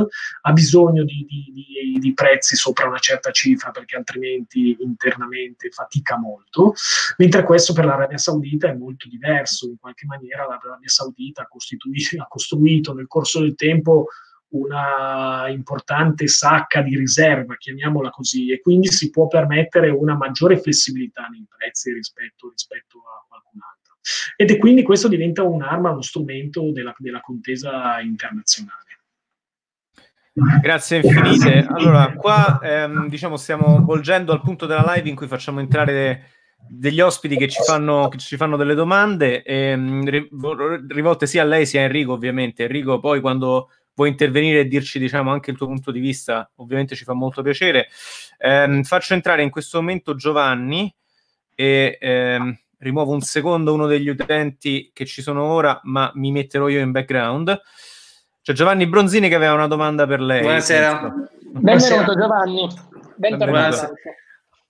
ha bisogno di, di, di, di, prezzi sopra una certa cifra, perché altrimenti internamente fatica molto, mentre questo per l'Arabia Saudita è molto diverso, in qualche maniera l'Arabia Saudita ha costruito nel corso del tempo una importante sacca di riserva, chiamiamola così, e quindi si può permettere una maggiore flessibilità nei prezzi rispetto, rispetto a qualcun altro. Ed è quindi questo diventa un'arma, uno strumento della, della contesa internazionale.
Grazie infinite. Allora, qua ehm, diciamo stiamo volgendo al punto della live in cui facciamo entrare degli ospiti che ci fanno, che ci fanno delle domande, ehm, rivolte sia a lei sia a Enrico, ovviamente. Enrico, poi quando vuoi intervenire e dirci diciamo, anche il tuo punto di vista, ovviamente ci fa molto piacere. Eh, faccio entrare in questo momento Giovanni e ehm, rimuovo un secondo uno degli utenti che ci sono ora, ma mi metterò io in background. C'è Giovanni Bronzini che aveva una domanda per lei.
Buonasera. Benvenuto Giovanni. Bentornato. Buonasera.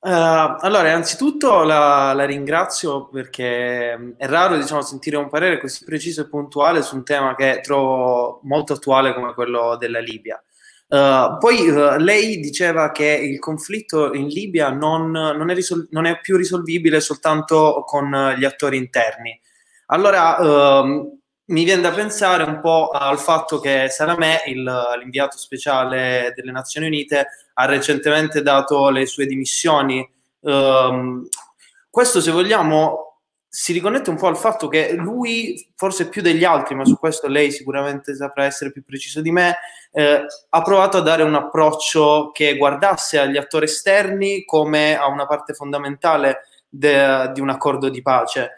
Uh, allora, innanzitutto la, la, ringrazio perché è raro diciamo, sentire un parere così preciso e puntuale su un tema che trovo molto attuale come quello della Libia. Uh, poi uh, lei diceva che il conflitto in Libia non, non, è risol- non, è più risolvibile soltanto con gli attori interni. Allora, ehm, mi viene da pensare un po' al fatto che Salamè, il, l'inviato speciale delle Nazioni Unite, ha recentemente dato le sue dimissioni. Um, questo, se vogliamo, si riconnette un po' al fatto che lui, forse più degli altri, ma su questo lei sicuramente saprà essere più preciso di me, eh, ha provato a dare un approccio che guardasse agli attori esterni come a una parte fondamentale de, di un accordo di pace.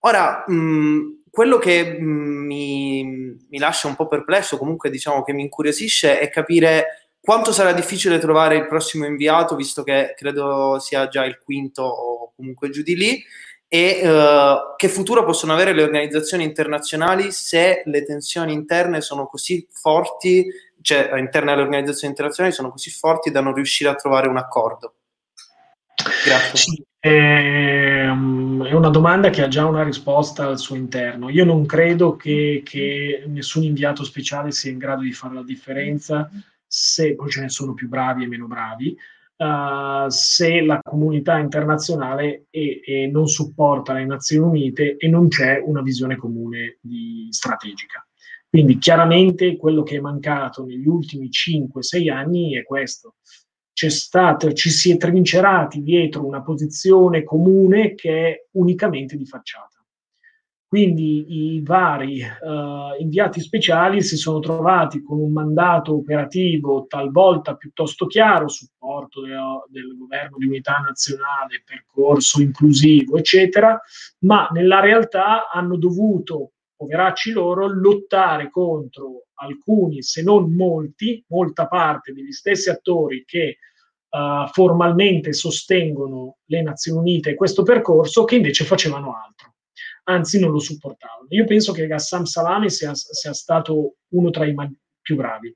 Ora, mh, quello che mm, mi, mi, lascia un po' perplesso, comunque diciamo che mi incuriosisce, è capire quanto sarà difficile trovare il prossimo inviato, visto che credo sia già il quinto o comunque giù di lì, e uh, che futuro possono avere le organizzazioni internazionali se le tensioni interne sono così forti, cioè interne alle organizzazioni internazionali sono così forti da non riuscire a trovare un accordo.
Grazie. Sì, è una domanda che ha già una risposta al suo interno. Io non credo che, che nessun inviato speciale sia in grado di fare la differenza se poi ce ne sono più bravi e meno bravi. Uh, se la comunità internazionale e, e non supporta le Nazioni Unite e non c'è una visione comune di, strategica. Quindi chiaramente quello che è mancato negli ultimi 5-6 anni è questo, c'è stato, ci si è trincerati dietro una posizione comune che è unicamente di facciata. Quindi i vari uh, inviati speciali si sono trovati con un mandato operativo talvolta piuttosto chiaro, supporto de, del governo di unità nazionale, percorso inclusivo, eccetera, ma nella realtà hanno dovuto poveracci loro, lottare contro alcuni, se non molti, molta parte degli stessi attori che uh, formalmente sostengono le Nazioni Unite questo percorso, che invece facevano altro, anzi non lo supportavano. Io penso che Gassam Salami sia, sia stato uno tra i ma- più bravi,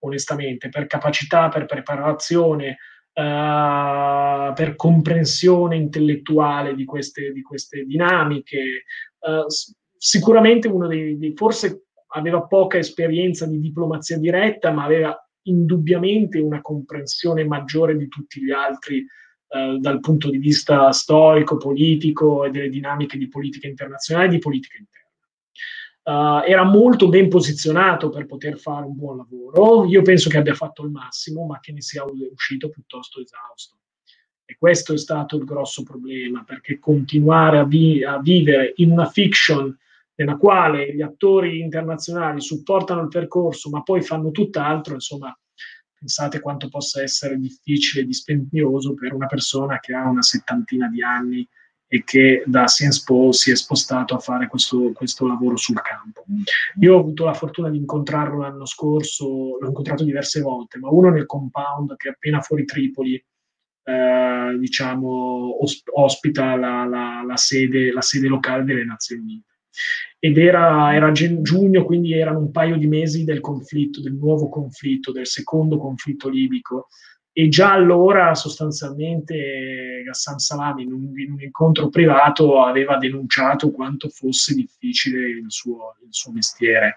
onestamente, per capacità, per preparazione, Uh, per comprensione intellettuale di queste, di queste dinamiche. Uh, sicuramente uno dei, dei, forse aveva poca esperienza di diplomazia diretta, ma aveva indubbiamente una comprensione maggiore di tutti gli altri uh, dal punto di vista storico, politico e delle dinamiche di politica internazionale e di politica interna. Uh, era molto ben posizionato per poter fare un buon lavoro. Io penso che abbia fatto il massimo, ma che ne sia uscito piuttosto esausto. E questo è stato il grosso problema, perché continuare a, vi- a vivere in una fiction nella quale gli attori internazionali supportano il percorso, ma poi fanno tutt'altro, insomma, pensate quanto possa essere difficile e dispendioso per una persona che ha una settantina di anni e che da Sciences Po si è spostato a fare questo, questo, lavoro sul campo. Io ho avuto la fortuna di incontrarlo l'anno scorso, l'ho incontrato diverse volte, ma uno nel compound che è appena fuori Tripoli, eh, diciamo, osp- ospita la, la, la, sede, la, sede, locale delle Nazioni Unite. Ed era, era giugno, quindi erano un paio di mesi del conflitto, del nuovo conflitto, del secondo conflitto libico, e già allora sostanzialmente Ghassan Salami in un, in un, incontro privato aveva denunciato quanto fosse difficile il suo, il suo mestiere.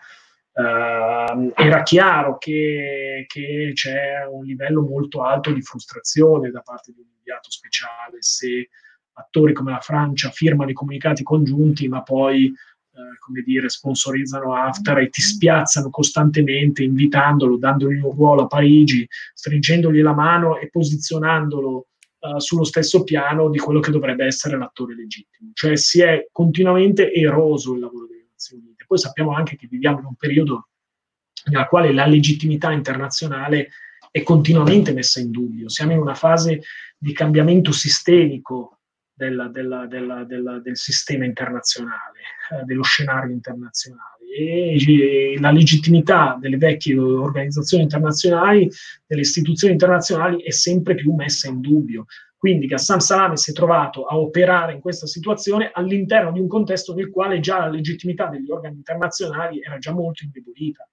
Uh, era chiaro che, che, c'è un livello molto alto di frustrazione da parte di un inviato speciale se attori come la Francia firmano i comunicati congiunti ma poi come dire, sponsorizzano Haftar e ti spiazzano costantemente invitandolo, dandogli un ruolo a Parigi, stringendogli la mano e posizionandolo uh, sullo stesso piano di quello che dovrebbe essere l'attore legittimo. Cioè si è continuamente eroso il lavoro delle Nazioni Unite. Poi sappiamo anche che viviamo in un periodo nella quale la legittimità internazionale è continuamente messa in dubbio. Siamo in una fase di cambiamento sistemico della, della, della, del sistema internazionale, eh, dello scenario internazionale. E, la legittimità delle vecchie organizzazioni internazionali, delle istituzioni internazionali, è sempre più messa in dubbio. Quindi Ghassan Salame si è trovato a operare in questa situazione all'interno di un contesto nel quale già la legittimità degli organi internazionali era già molto indebolita.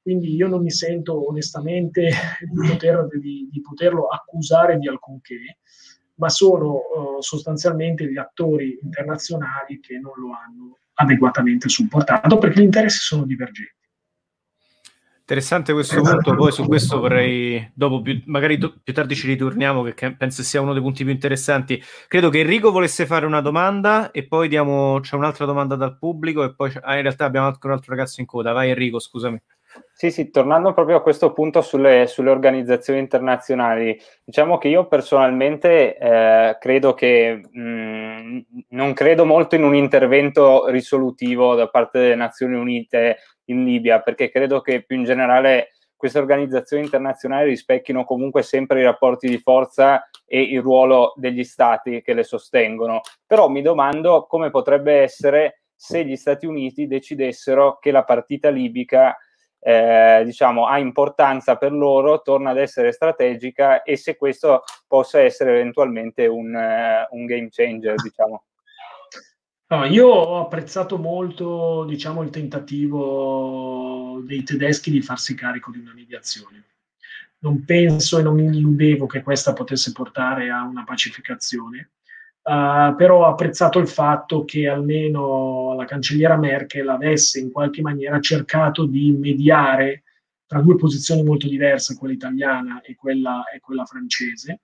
Quindi io non mi sento onestamente di, poter, di, di poterlo accusare di alcunché ma sono uh, sostanzialmente gli attori internazionali che non lo hanno adeguatamente supportato perché gli interessi sono divergenti.
Interessante questo punto, poi su questo vorrei, dopo più, magari do, più tardi ci ritorniamo perché penso sia uno dei punti più interessanti. Credo che Enrico volesse fare una domanda e poi diamo, c'è un'altra domanda dal pubblico e poi ah, in realtà abbiamo anche un altro ragazzo in coda. Vai Enrico, scusami.
Sì, sì, tornando proprio a questo punto sulle, sulle organizzazioni internazionali, diciamo che io personalmente eh, credo che mh, mm, non credo molto in un intervento risolutivo da parte delle Nazioni Unite in Libia, perché credo che più in generale queste organizzazioni internazionali rispecchino comunque sempre i rapporti di forza e il ruolo degli stati che le sostengono. Però mi domando come potrebbe essere se gli Stati Uniti decidessero che la partita libica eh, diciamo, ha importanza per loro, torna ad essere strategica e se questo possa essere eventualmente un, uh, un game changer, diciamo.
No, io ho apprezzato molto diciamo, il tentativo dei tedeschi di farsi carico di una mediazione. Non penso e non mi illudevo che questa potesse portare a una pacificazione. Uh, però ho apprezzato il fatto che almeno la cancelliera Merkel avesse in qualche maniera cercato di mediare tra due posizioni molto diverse, quella italiana e quella, e quella francese.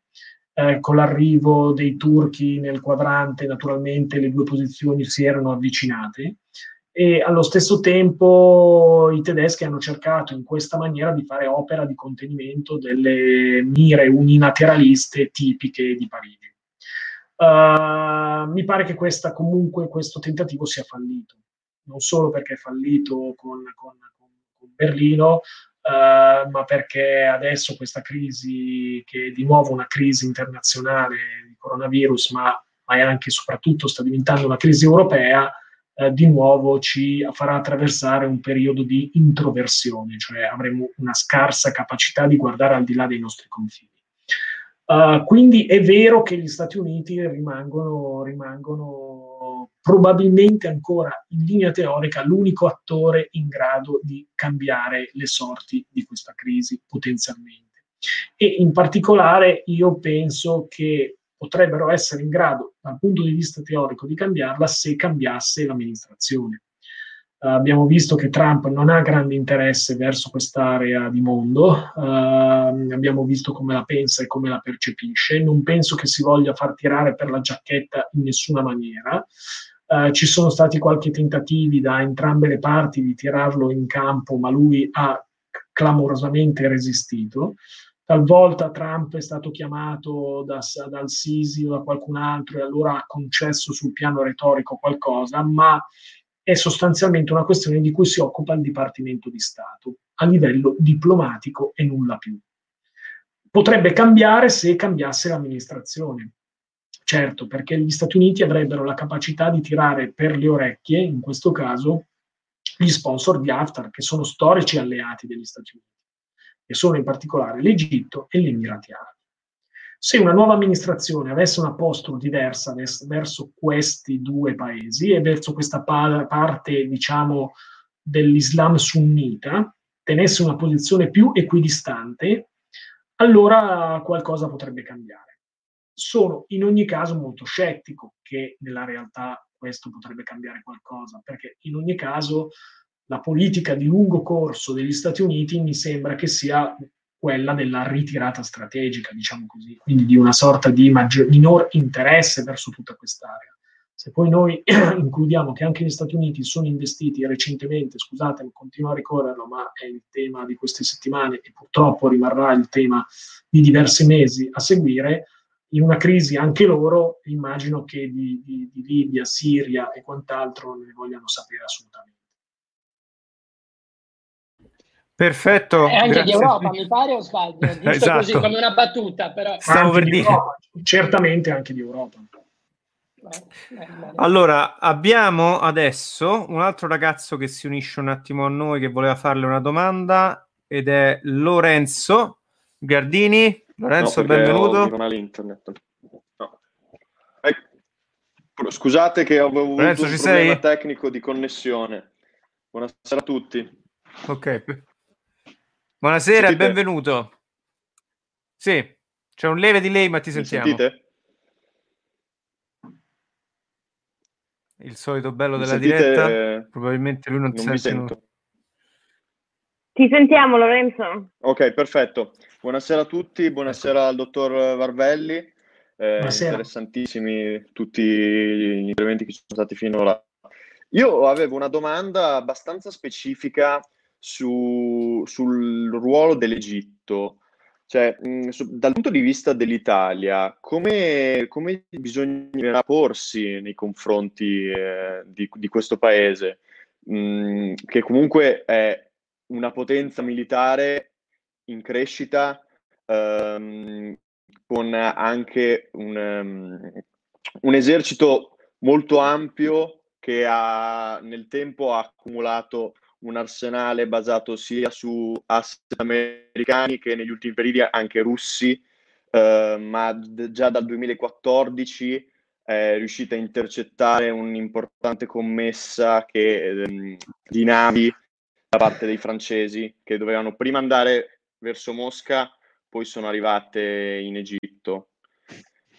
Eh, con l'arrivo dei turchi nel quadrante, naturalmente le due posizioni si erano avvicinate e allo stesso tempo i tedeschi hanno cercato in questa maniera di fare opera di contenimento delle mire unilateraliste tipiche di Parigi. Uh, mi pare che questa, comunque questo tentativo sia fallito, non solo perché è fallito con, con, con Berlino, uh, ma perché adesso questa crisi, che è di nuovo una crisi internazionale di coronavirus, ma, ma è anche e soprattutto sta diventando una crisi europea, eh, di nuovo ci farà attraversare un periodo di introversione, cioè avremo una scarsa capacità di guardare al di là dei nostri confini. Uh, quindi è vero che gli Stati Uniti rimangono, rimangono probabilmente ancora in linea teorica l'unico attore in grado di cambiare le sorti di questa crisi potenzialmente. E in particolare io penso che potrebbero essere in grado, dal punto di vista teorico, di cambiarla se cambiasse l'amministrazione. Uh, abbiamo visto che Trump non ha grande interesse verso quest'area di mondo, uh, abbiamo visto come la pensa e come la percepisce, non penso che si voglia far tirare per la giacchetta in nessuna maniera. Uh, ci sono stati qualche tentativi da entrambe le parti di tirarlo in campo, ma lui ha clamorosamente resistito. Talvolta Trump è stato chiamato da, dal Sisi o da qualcun altro e allora ha concesso sul piano retorico qualcosa, ma è sostanzialmente una questione di cui si occupa il Dipartimento di Stato a livello diplomatico e nulla più. Potrebbe cambiare se cambiasse l'amministrazione. Certo, perché gli Stati Uniti avrebbero la capacità di tirare per le orecchie, in questo caso, gli sponsor di Haftar, che sono storici alleati degli Stati Uniti, e sono in particolare l'Egitto e gli Emirati Arabi. Se una nuova amministrazione avesse una postura diversa verso questi due paesi e verso questa pa- parte, diciamo, dell'Islam sunnita, tenesse una posizione più equidistante, allora qualcosa potrebbe cambiare. Sono in ogni caso molto scettico che nella realtà questo potrebbe cambiare qualcosa, perché in ogni caso la politica di lungo corso degli Stati Uniti mi sembra che sia quella della ritirata strategica, diciamo così, quindi di una sorta di maggior, minor interesse verso tutta quest'area. Se poi noi includiamo che anche gli Stati Uniti sono investiti recentemente, scusate, continuo a ricorrerlo, ma è il tema di queste settimane e purtroppo rimarrà il tema di diversi mesi a seguire, in una crisi anche loro, immagino che di, di, di Libia, Siria e quant'altro ne vogliano sapere assolutamente.
Perfetto.
E anche di Europa, mi pare o sbaglio? Giusto esatto. così come una battuta, però.
Stavo per dire. certamente anche di Europa.
Allora, abbiamo adesso un altro ragazzo che si unisce un attimo a noi che voleva farle una domanda ed è Lorenzo Gardini. Lorenzo,
no,
benvenuto.
internet. No. Eh, scusate che ho avuto
Lorenzo,
un
problema
sei? tecnico di connessione. Buonasera a tutti.
Ok, Buonasera e benvenuto. Sì, c'è un leve delay, ma ti sentiamo.
Sentite?
Il solito bello della diretta.
Eh,
Probabilmente lui non,
non
ti
sente.
Ti sentiamo, Lorenzo.
Ok, perfetto. Buonasera a tutti, buonasera al dottor Varvelli. Eh, interessantissimi tutti gli interventi che sono stati finora. Io avevo una domanda abbastanza specifica su, sul ruolo dell'Egitto. Cioè, dal punto di vista dell'Italia, come, come bisognerà porsi nei confronti eh, di, di, questo paese, mh, che comunque è una potenza militare in crescita, ehm, con anche un, um, un esercito molto ampio che ha, nel tempo ha accumulato un arsenale basato sia su asset americani che negli ultimi periodi anche russi, eh, ma d- già dal 2014 è riuscita a intercettare un'importante commessa che, ehm, di navi da parte dei francesi che dovevano prima andare verso Mosca, poi sono arrivate in Egitto.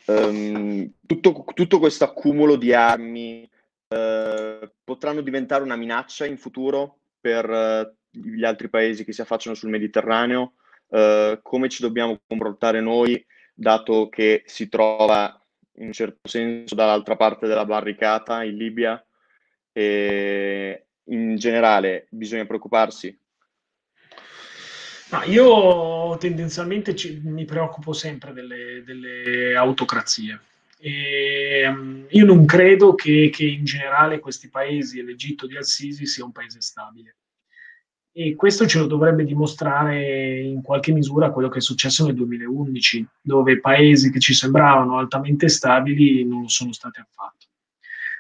Um, tutto, tutto questo accumulo di armi uh, potranno diventare una minaccia in futuro per uh, gli altri paesi che si affacciano sul Mediterraneo, uh, come ci dobbiamo comportare noi, dato che si trova in un certo senso dall'altra parte della barricata in Libia e in generale bisogna preoccuparsi.
No, io tendenzialmente ci, mi preoccupo sempre delle, delle autocrazie. E, um, io non credo che, che, in generale questi paesi e l'Egitto di Al-Sisi sia un paese stabile. E questo ce lo dovrebbe dimostrare in qualche misura quello che è successo nel 2011, dove paesi che ci sembravano altamente stabili non lo sono stati affatto.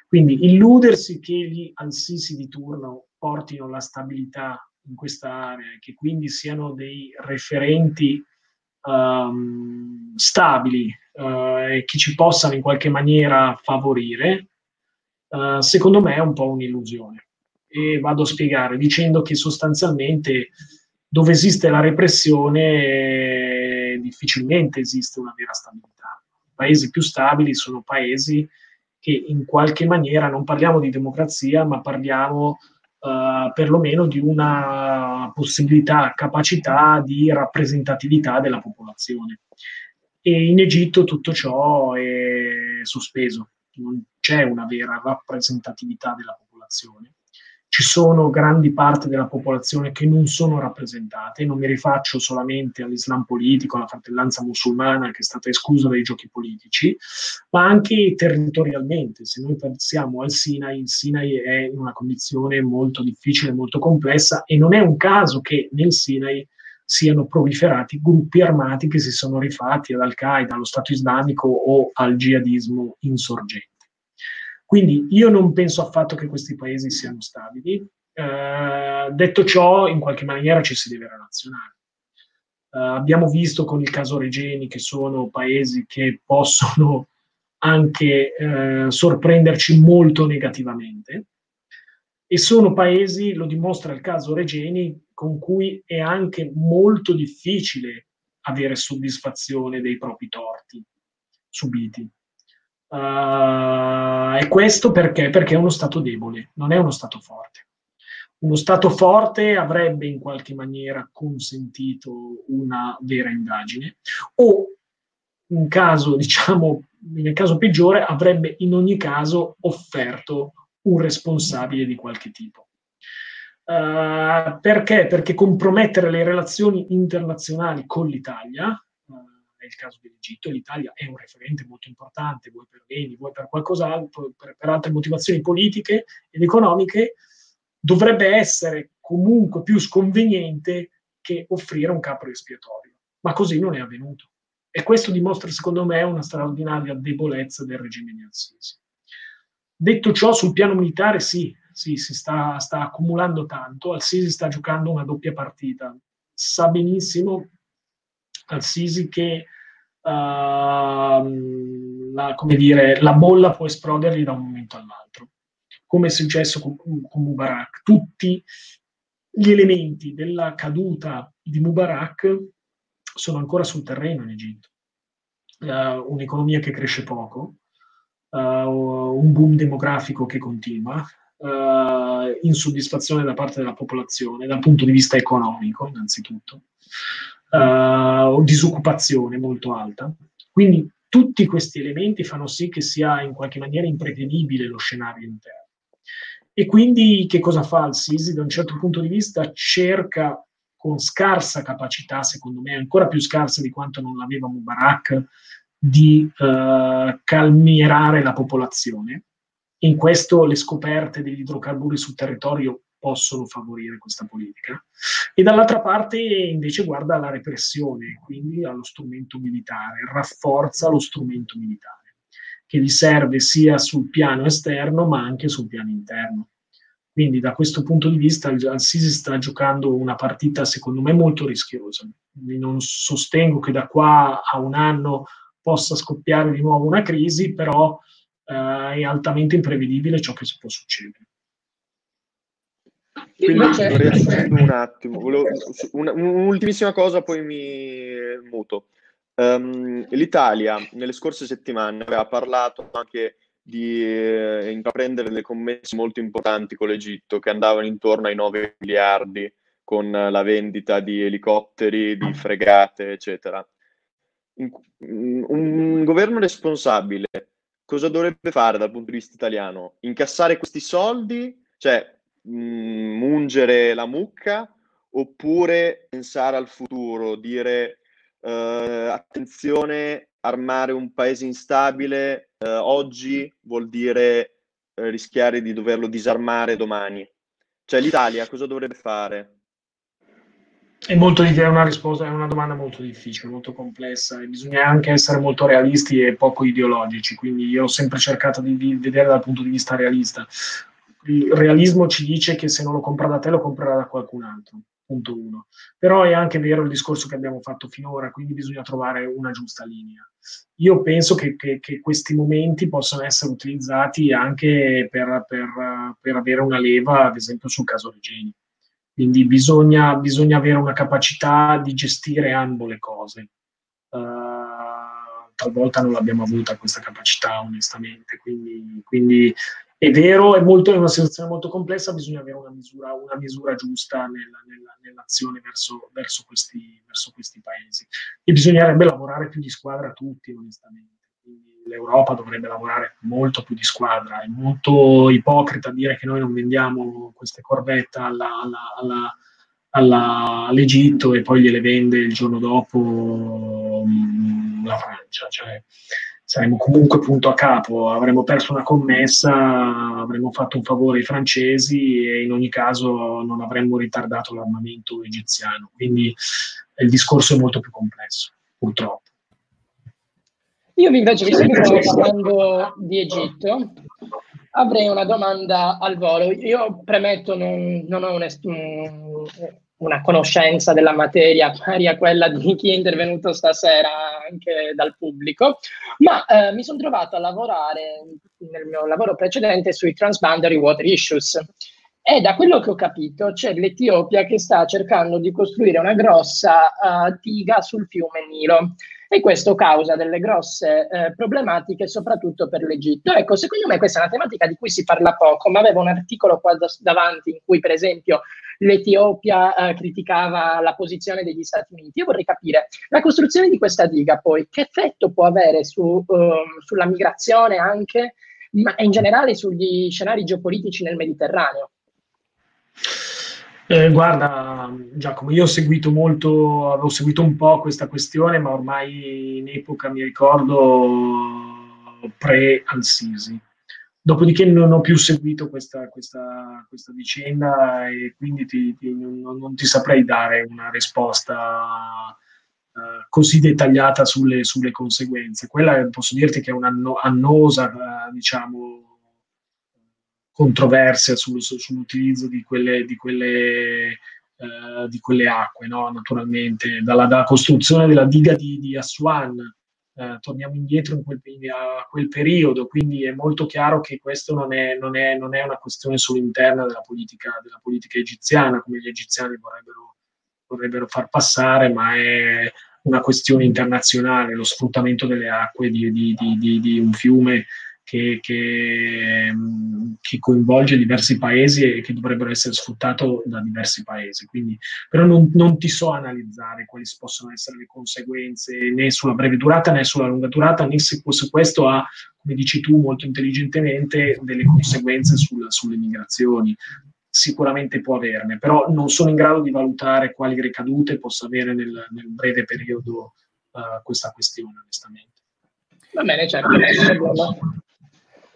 Quindi illudersi che gli al-Sisi di turno portino la stabilità in questa area e che quindi siano dei referenti um, stabili uh, e che ci possano in qualche maniera favorire, uh, secondo me è un po' un'illusione. E vado a spiegare dicendo che sostanzialmente dove esiste la repressione difficilmente esiste una vera stabilità. I paesi più stabili sono paesi che in qualche maniera non parliamo di democrazia, ma parliamo uh, perlomeno di una possibilità, capacità di rappresentatività della popolazione. E in Egitto tutto ciò è sospeso, non c'è una vera rappresentatività della popolazione. Ci sono grandi parti della popolazione che non sono rappresentate, non mi rifaccio solamente all'Islam politico, alla fratellanza musulmana che è stata esclusa dai giochi politici, ma anche territorialmente. Se noi pensiamo al Sinai, il Sinai è in una condizione molto difficile, molto complessa e non è un caso che nel Sinai siano proliferati gruppi armati che si sono rifatti ad Al-Qaeda, allo Stato islamico o al jihadismo insorgente. Quindi io non penso affatto che questi paesi siano stabili. Eh, detto ciò, in qualche maniera ci si deve relazionare. Eh, abbiamo visto con il caso Regeni che sono paesi che possono anche eh, sorprenderci molto negativamente e sono paesi, lo dimostra il caso Regeni, con cui è anche molto difficile avere soddisfazione dei propri torti subiti. Uh, e questo perché? Perché è uno Stato debole, non è uno Stato forte. Uno Stato forte avrebbe in qualche maniera consentito una vera indagine o in caso, diciamo, nel caso peggiore, avrebbe in ogni caso offerto un responsabile di qualche tipo. Uh, perché? Perché compromettere le relazioni internazionali con l'Italia, è il caso dell'Egitto, l'Italia è un referente molto importante, vuoi per beni, vuoi per qualcos'altro, per, per altre motivazioni politiche ed economiche, dovrebbe essere comunque più sconveniente che offrire un capo espiatorio. Ma così non è avvenuto. E questo dimostra, secondo me, una straordinaria debolezza del regime di Al-Sisi. Detto ciò, sul piano militare, sì, sì si sta, sta accumulando tanto. Al-Sisi sta giocando una doppia partita. Sa benissimo Al-Sisi che uh, la, dire, la bolla può esplodergli da un momento all'altro, come è successo con, con Mubarak. Tutti gli elementi della caduta di Mubarak sono ancora sul terreno in Egitto. Uh, un'economia che cresce poco, uh, un boom demografico che continua, uh, insoddisfazione da parte della popolazione dal punto di vista economico, innanzitutto, uh, disoccupazione molto alta. Quindi tutti questi elementi fanno sì che sia in qualche maniera imprevedibile lo scenario interno. E quindi che cosa fa il Sisi? Da un certo punto di vista cerca con scarsa capacità, secondo me ancora più scarsa di quanto non l'aveva Mubarak, di uh, calmierare la popolazione. In questo le scoperte degli idrocarburi sul territorio possono favorire questa politica. E dall'altra parte invece guarda alla repressione, quindi allo strumento militare, rafforza lo strumento militare, che gli serve sia sul piano esterno ma anche sul piano interno. Quindi da questo punto di vista Al-Sisi sta giocando una partita secondo me molto rischiosa. Non sostengo che da qua a un anno possa scoppiare di nuovo una crisi, però eh, è altamente imprevedibile ciò che può succedere.
Quindi Invece... un attimo, volevo, una, un'ultimissima cosa, poi mi muto. Um, L'Italia nelle scorse settimane aveva parlato anche di eh, intraprendere delle commesse molto importanti con l'Egitto che andavano intorno ai 9 miliardi con la vendita di elicotteri, di fregate, eccetera. Un, governo responsabile cosa dovrebbe fare dal punto di vista italiano? Incassare questi soldi? Cioè, mh, mm, ungere la mucca oppure pensare al futuro, dire eh, attenzione, armare un paese instabile eh, oggi vuol dire eh, rischiare di doverlo disarmare domani. Cioè l'Italia cosa dovrebbe fare?
È, molto, è, una risposta, è una domanda molto difficile, molto complessa e bisogna anche essere molto realisti e poco ideologici, quindi io ho sempre cercato di, di vedere dal punto di vista realista. Il realismo ci dice che se non lo compra da te lo comprerà da qualcun altro, punto uno. Però è anche vero il discorso che abbiamo fatto finora, quindi bisogna trovare una giusta linea. Io penso che, che, che questi momenti possano essere utilizzati anche per, per, per avere una leva, ad esempio sul caso Regeni quindi bisogna, bisogna avere una capacità di gestire ambo le cose. Uh, talvolta non l'abbiamo avuta questa capacità, onestamente. Quindi, quindi è vero, è, molto, è, una situazione molto complessa, bisogna avere una misura, una misura giusta nella, nella, nell'azione verso, verso, questi, verso, questi, paesi. E bisognerebbe lavorare più di squadra tutti, onestamente l'Europa dovrebbe lavorare molto più di squadra. È molto ipocrita dire che noi non vendiamo queste corvette alla, alla, alla, alla, all'Egitto e poi gliele vende il giorno dopo um, la Francia. Cioè, saremmo comunque punto a capo, avremmo perso una commessa, avremmo fatto un favore ai francesi e in ogni caso non avremmo ritardato l'armamento egiziano. Quindi il discorso è molto più complesso, purtroppo.
Io invece, visto che stiamo parlando di Egitto, avrei una domanda al volo. Io premetto, non, non ho un, una conoscenza della materia pari a quella di chi è intervenuto stasera anche dal pubblico, ma eh, mi sono trovato a lavorare nel mio lavoro precedente sui transboundary water issues. E da quello che ho capito c'è l'Etiopia che sta cercando di costruire una grossa uh, diga sul fiume Nilo e questo causa delle grosse eh, problematiche soprattutto per l'Egitto. Ecco, secondo me questa è una tematica di cui si parla poco, ma avevo un articolo qua da, davanti in cui per esempio l'Etiopia eh, criticava la posizione degli Stati Uniti. Io vorrei capire, la costruzione di questa diga poi che effetto può avere su, um, sulla migrazione anche, ma in generale sugli scenari geopolitici nel Mediterraneo?
Eh, guarda, Giacomo, io ho seguito molto, avevo seguito un po' questa questione, ma ormai in epoca mi ricordo pre-Al-Sisi. Dopodiché non ho più seguito questa, questa, questa vicenda e quindi ti, ti, non, non, ti saprei dare una risposta uh, così dettagliata sulle, sulle, conseguenze. Quella posso dirti che è un'annosa, uh, diciamo, controversia sul, sull'utilizzo di quelle, di quelle, eh, di quelle acque, no? naturalmente, dalla, dalla, costruzione della diga di, di Aswan. Eh, torniamo indietro in quel, a quel periodo, quindi è molto chiaro che questo non non non è una questione solo interna della politica, della politica egiziana, come gli egiziani vorrebbero, vorrebbero far passare, ma è una questione internazionale, lo sfruttamento delle acque di, di, di, di un fiume che, che, che, coinvolge diversi paesi e che dovrebbero essere sfruttato da diversi paesi. Quindi, però non, non, ti so analizzare quali possono essere le conseguenze né sulla breve durata né sulla lunga durata, né se, se questo ha, come dici tu molto intelligentemente, delle conseguenze sul, sulle migrazioni. Sicuramente può averne, però non sono in grado di valutare quali ricadute possa avere nel, nel breve periodo uh, questa questione, onestamente.
Va bene, certo.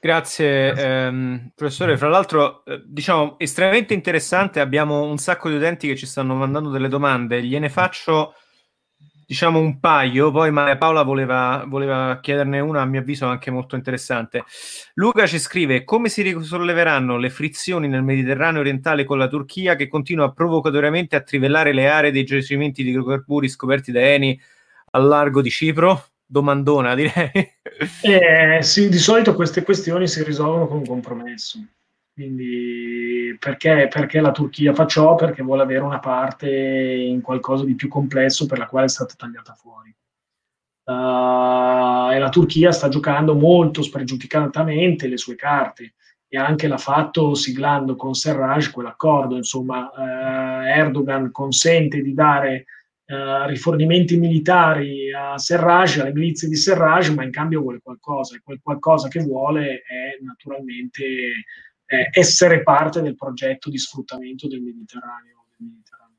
Grazie ehm, professore, fra l'altro eh, diciamo estremamente interessante, abbiamo un sacco di utenti che ci stanno mandando delle domande, gliene faccio diciamo un paio, poi Maria Paola voleva, voleva chiederne una a mio avviso anche molto interessante. Luca ci scrive come si risolleveranno le frizioni nel Mediterraneo orientale con la Turchia che continua provocatoriamente a trivellare le aree dei giacimenti di idrocarburi scoperti da Eni al largo di Cipro? Domandona, direi.
Eh, sì, di solito queste questioni si risolvono con un compromesso. Quindi perché, perché, la Turchia fa ciò? Perché vuole avere una parte in qualcosa di più complesso per la quale è stata tagliata fuori. Uh, e la Turchia sta giocando molto spregiudicatamente le sue carte e anche l'ha fatto siglando con Serraj quell'accordo. Insomma, uh, Erdogan consente di dare Uh, rifornimenti militari a Serraj, alle milizie di Serraj, ma in cambio vuole qualcosa e quel qualcosa che vuole è naturalmente eh, essere parte del progetto di sfruttamento del Mediterraneo. Del Mediterraneo.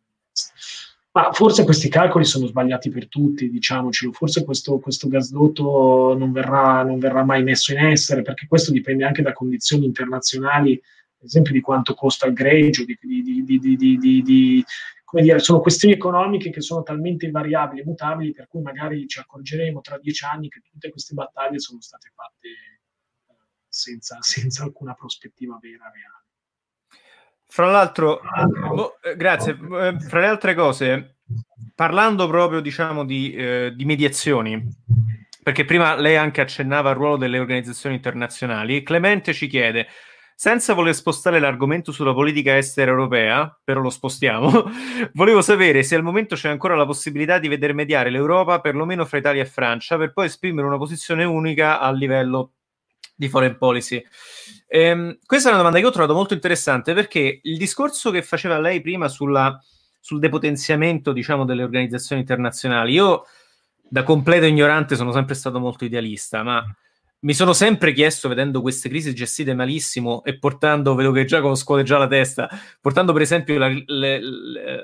Ma forse questi calcoli sono sbagliati per tutti, diciamocelo, forse questo, questo gasdotto non verrà, non verrà mai messo in essere, perché questo dipende anche da condizioni internazionali, ad esempio di quanto costa il greggio, di, di, di come dire, sono questioni economiche che sono talmente variabili e mutabili per cui magari ci accorgeremo tra dieci anni che tutte queste battaglie sono state fatte eh, senza, senza alcuna prospettiva vera reale.
Fra l'altro, oh, grazie, eh, fra le altre cose, parlando proprio diciamo di, eh, di mediazioni, perché prima lei anche accennava al ruolo delle organizzazioni internazionali, Clemente ci chiede, senza voler spostare l'argomento sulla politica estera europea, però lo spostiamo, volevo sapere se al momento c'è ancora la possibilità di vedere mediare l'Europa, perlomeno fra Italia e Francia, per poi esprimere una posizione unica a livello di foreign policy. Ehm, questa è una domanda che ho trovato molto interessante perché il discorso che faceva lei prima sulla, sul depotenziamento, diciamo, delle organizzazioni internazionali, io da completo ignorante sono sempre stato molto idealista, ma mi sono sempre chiesto, vedendo queste crisi gestite malissimo e portando, vedo che Giacomo scuote già la testa, portando per esempio la, le,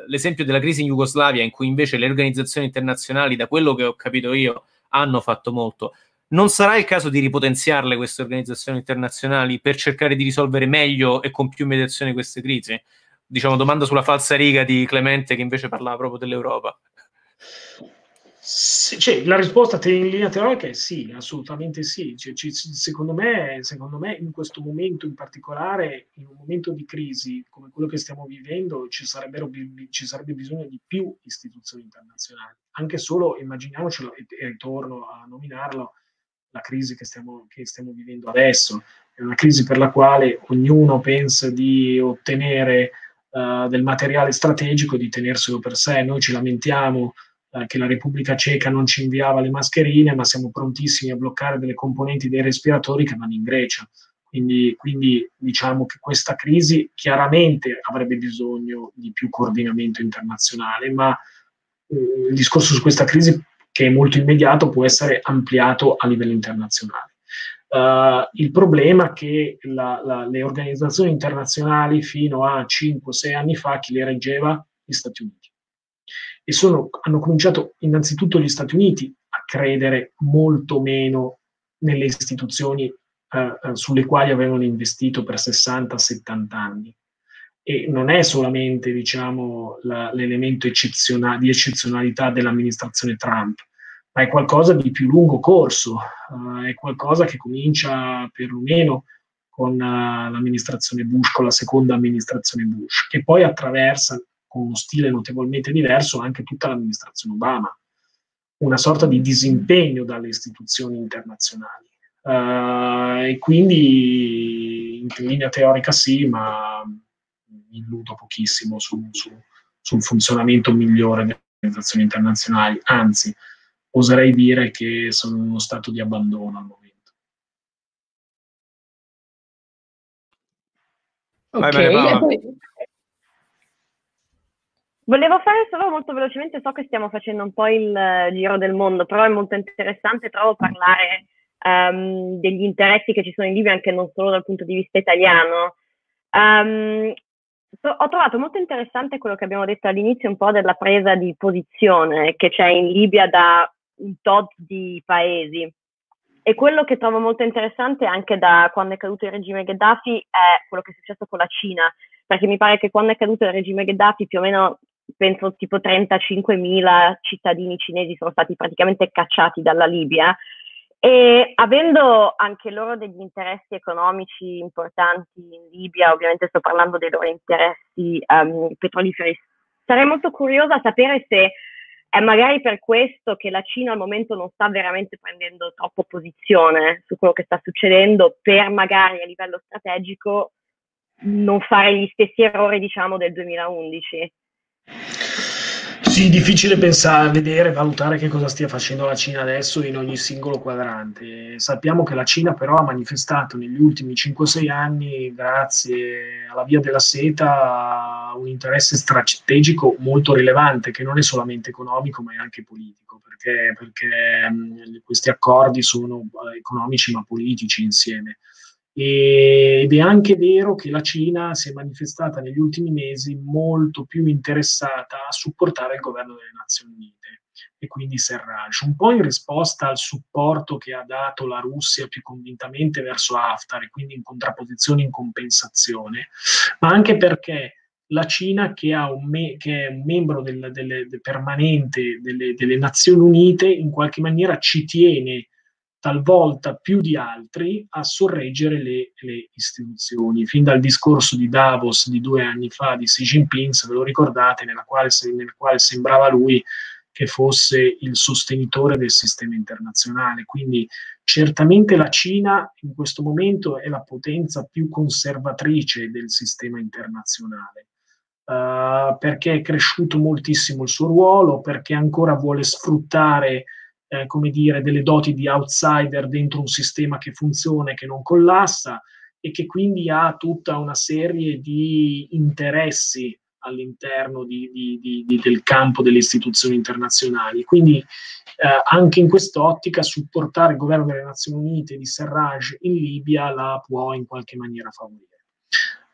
l'esempio della crisi in Jugoslavia, in cui invece le organizzazioni internazionali, da quello che ho capito io, hanno fatto molto. Non sarà il caso di ripotenziarle queste organizzazioni internazionali per cercare di risolvere meglio e con più mediazione queste crisi? Diciamo, domanda sulla falsa riga di Clemente che invece parlava proprio dell'Europa.
Cioè, la risposta in linea teorica è sì, assolutamente sì. Cioè, c- secondo, me, secondo, me, in questo momento in particolare, in un momento di crisi come quello che stiamo vivendo, ci, ci sarebbe bisogno di più istituzioni internazionali. Anche solo, immaginiamocelo, e, e ritorno a nominarlo, la crisi che stiamo, che stiamo vivendo adesso. È una crisi per la quale ognuno pensa di ottenere uh, del materiale strategico, di tenerselo per sé. Noi ci lamentiamo eh, che la Repubblica Ceca non ci inviava le mascherine, ma siamo prontissimi a bloccare delle componenti dei respiratori che vanno in Grecia. Quindi, quindi, diciamo che questa crisi chiaramente avrebbe bisogno di più coordinamento internazionale, ma eh, il discorso su questa crisi, che è molto immediato, può essere ampliato a livello internazionale. Uh, il problema è che la, la, le organizzazioni internazionali fino a 5-6 anni fa chi le reggeva? Gli Stati Uniti e sono, hanno cominciato innanzitutto gli Stati Uniti a credere molto meno nelle istituzioni eh, eh sulle quali avevano investito per 60-70 anni. E non è solamente diciamo, la, l'elemento eccezionale, di eccezionalità dell'amministrazione Trump, ma è qualcosa di più lungo corso, uh, è qualcosa che comincia perlomeno con uh, l'amministrazione Bush, con la seconda amministrazione Bush, che poi attraversa con uno stile notevolmente diverso anche tutta l'amministrazione Obama, una sorta di disimpegno dalle istituzioni internazionali. Uh, e quindi in linea teorica sì, ma mi illudo pochissimo su, su, sul funzionamento migliore delle organizzazioni internazionali, anzi oserei dire che sono in uno stato di abbandono al momento.
Ok, vai, vai, vai. Volevo fare solo molto velocemente, so che stiamo facendo un po' il uh, giro del mondo, però è molto interessante, trovo, parlare um, degli interessi che ci sono in Libia anche non solo dal punto di vista italiano. Um, so, ho trovato molto interessante quello che abbiamo detto all'inizio, un po' della presa di posizione che c'è in Libia da un tot di paesi. E quello che trovo molto interessante anche da quando è caduto il regime Gheddafi è quello che è successo con la Cina, perché mi pare che quando è caduto il regime Gheddafi più o meno penso tipo 35.000 cittadini cinesi sono stati praticamente cacciati dalla Libia e avendo anche loro degli interessi economici importanti in Libia, ovviamente sto parlando dei loro interessi um, petroliferi, sarei molto curiosa a sapere se è magari per questo che la Cina al momento non sta veramente prendendo troppo posizione su quello che sta succedendo per magari a livello strategico non fare gli stessi errori diciamo del 2011.
Sì, difficile pensare, vedere, valutare che cosa stia facendo la Cina adesso in ogni singolo quadrante. Sappiamo che la Cina però ha manifestato negli ultimi 5-6 anni, grazie alla via della seta, un interesse strategico molto rilevante, che non è solamente economico ma è anche politico, perché, perché questi accordi sono eh, economici ma politici insieme. Ed è anche vero che la Cina si è manifestata negli ultimi mesi molto più interessata a supportare il governo delle Nazioni Unite e quindi Serraj, un po' in risposta al supporto che ha dato la Russia più convintamente verso Haftar e quindi in contrapposizione, in compensazione, ma anche perché la Cina che, me- che è un membro del, delle, del permanente delle, delle, Nazioni Unite in qualche maniera ci tiene talvolta più di altri a sorreggere le, le, istituzioni. Fin dal discorso di Davos di due anni fa di Xi Jinping, se ve lo ricordate, quale, nel quale sembrava lui che fosse il sostenitore del sistema internazionale. Quindi certamente la Cina in questo momento è la potenza più conservatrice del sistema internazionale. Uh, perché è cresciuto moltissimo il suo ruolo, perché ancora vuole sfruttare eh, come dire, delle doti di outsider dentro un sistema che funziona e che non collassa e che quindi ha tutta una serie di interessi all'interno di, di, di, del campo delle istituzioni internazionali. Quindi eh, anche in quest'ottica supportare il governo delle Nazioni Unite di Serraj in Libia la può in qualche maniera favorire.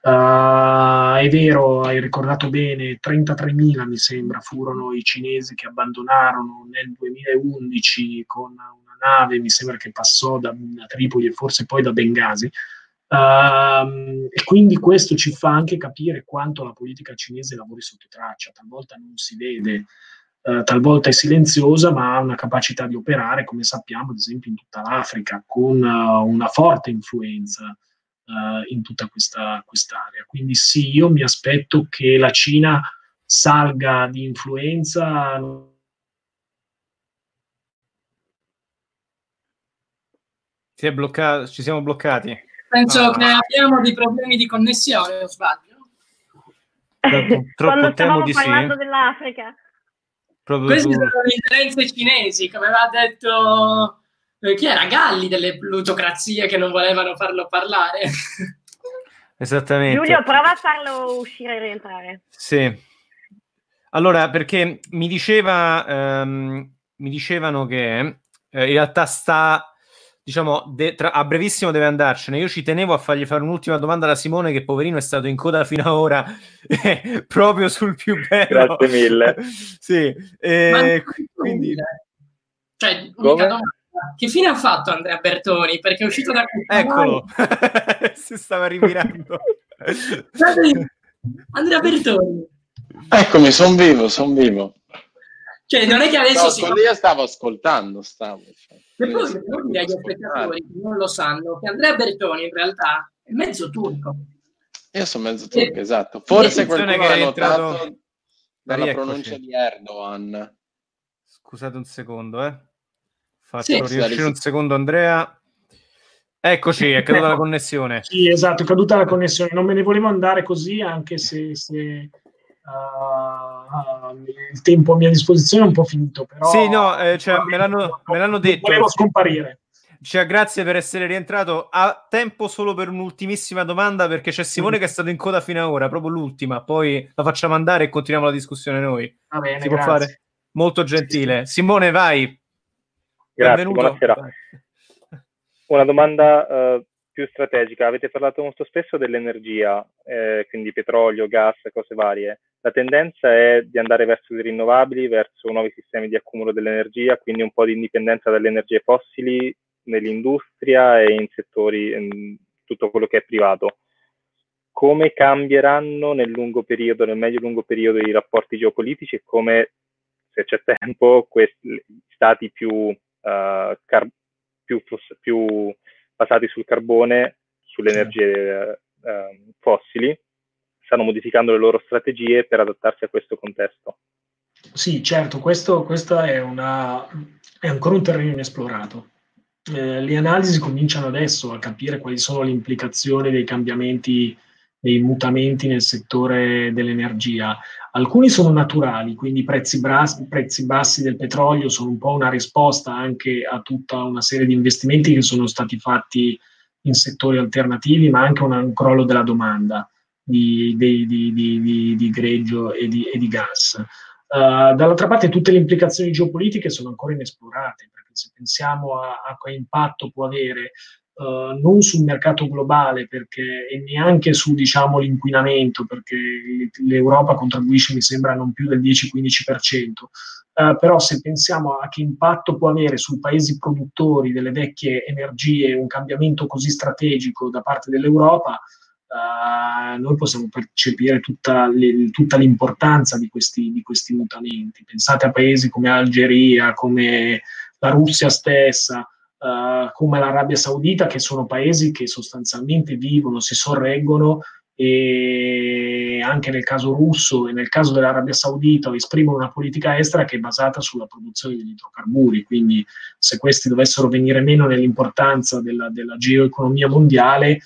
Uh, è vero, hai ricordato bene, 33.000 mi sembra furono i cinesi che abbandonarono nel 2011 con una nave, mi sembra che passò da, da Tripoli e forse poi da Bengasi. Uh, e quindi questo ci fa anche capire quanto la politica cinese lavori sotto traccia, talvolta non si vede, uh, talvolta è silenziosa, ma ha una capacità di operare, come sappiamo, ad esempio in tutta l'Africa, con uh, una forte influenza in tutta questa quest'area. Quindi sì, io mi aspetto che la Cina salga di influenza.
Si è bloccato, ci siamo bloccati.
Penso ah. che abbiamo dei problemi di connessione, o sbaglio?
Troppo Quando stavamo di parlando sì. dell'Africa.
Proprio Queste tu. sono le ingerenze cinesi, come aveva detto eh, chi era Galli delle plutocrazie che non volevano farlo parlare.
Esattamente.
Giulio, prova a farlo uscire e rientrare.
Sì. Allora, perché mi diceva, um, mi dicevano che eh, in realtà sta, diciamo, de- tra- a brevissimo deve andarcene. Io ci tenevo a fargli fare un'ultima domanda da Simone, che poverino è stato in coda fino ad ora, proprio sul più bello.
Grazie mille.
sì, eh, quindi...
Cioè, domanda che fine ha fatto Andrea Bertoni? Perché è uscito da
Eccolo, si stava rivirando.
Andrea Bertoni.
Eccomi, sono vivo, sono vivo.
Cioè, non è che adesso no,
si... Io stavo ascoltando, stavo.
Cioè, e poi devo dire agli spettatori che non lo sanno che Andrea Bertoni in realtà è mezzo turco.
Io sono mezzo turco, e... esatto. Forse qualcuno che ha notato dalla pronuncia di Erdogan.
Scusate un secondo, eh. Faccio sì, riuscire un secondo Andrea. Eccoci, è caduta la connessione.
Sì, esatto, è caduta la connessione. Non me ne volevo andare così, anche se, se uh, il tempo a mia disposizione è un po' finito. Però...
Sì, no, eh, cioè, me, l'hanno, me, l'hanno, detto.
Volevo scomparire.
Cioè, grazie per essere rientrato. Ha tempo solo per un'ultimissima domanda, perché c'è Simone mm. che è stato in coda fino ad ora, proprio l'ultima. Poi la facciamo andare e continuiamo la discussione noi.
Va bene,
si
grazie.
può fare? Molto gentile. Simone, vai.
Grazie, Benvenuto. buonasera. Una domanda uh, più strategica. Avete parlato molto spesso dell'energia, eh, quindi petrolio, gas, cose varie. La tendenza è di andare verso le rinnovabili, verso nuovi sistemi di accumulo dell'energia, quindi un po' di indipendenza dalle energie fossili nell'industria e in settori, in tutto quello che è privato. Come cambieranno nel lungo periodo, nel medio-lungo periodo i rapporti geopolitici e come, se c'è tempo, questi stati più car- più, più, basati sul carbone, sulle energie uh, fossili, stanno modificando le loro strategie per adattarsi a questo contesto.
Sì, certo, questo, questo è, una, è, ancora un terreno inesplorato. Eh, le analisi cominciano adesso a capire quali sono le implicazioni dei cambiamenti dei mutamenti nel settore dell'energia. Alcuni sono naturali, quindi i prezzi, prezzi, bassi del petrolio sono un po' una risposta anche a tutta una serie di investimenti che sono stati fatti in settori alternativi, ma anche un crollo della domanda di, di, di, di greggio e di, e gas. Uh, dall'altra parte tutte le implicazioni geopolitiche sono ancora inesplorate, perché se pensiamo a, a che impatto può avere Uh, non sul mercato globale perché, e neanche su diciamo, l'inquinamento, perché l'Europa contribuisce, mi sembra, non più del 10-15%. Uh, però se pensiamo a che impatto può avere sui paesi produttori delle vecchie energie un cambiamento così strategico da parte dell'Europa, uh, noi possiamo percepire tutta, le, tutta l'importanza di questi, di questi, mutamenti. Pensate a paesi come l'Algeria, come la Russia stessa, uh, come l'Arabia Saudita, che sono paesi che sostanzialmente vivono, si sorreggono e anche nel caso russo e nel caso dell'Arabia Saudita esprimono una politica estera che è basata sulla produzione degli idrocarburi, quindi se questi dovessero venire meno nell'importanza della, della geoeconomia mondiale,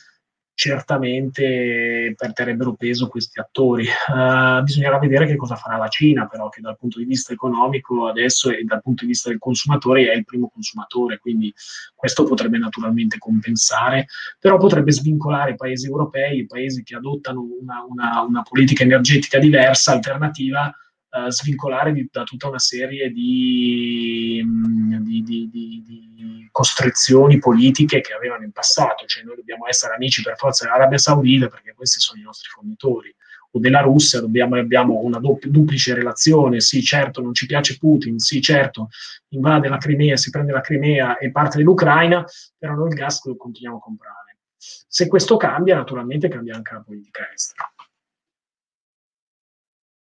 certamente perderebbero peso questi attori. Uh, bisognerà vedere che cosa farà la Cina, però, che dal punto di vista economico adesso e dal punto di vista del consumatore è il primo consumatore, quindi questo potrebbe naturalmente compensare, però potrebbe svincolare i paesi europei, i paesi che adottano una, una, una politica energetica diversa, alternativa, uh, svincolare di, da tutta una serie di, mm, di, di, costrizioni politiche che avevano in passato, cioè noi dobbiamo essere amici per forza dell'Arabia Saudita perché questi sono i nostri fornitori. O della Russia, dobbiamo, abbiamo una doppia, duplice relazione, sì certo non ci piace Putin, sì certo invade la Crimea, si prende la Crimea e parte dell'Ucraina, però noi il gas lo continuiamo a comprare. Se questo cambia, naturalmente cambia anche la politica estera.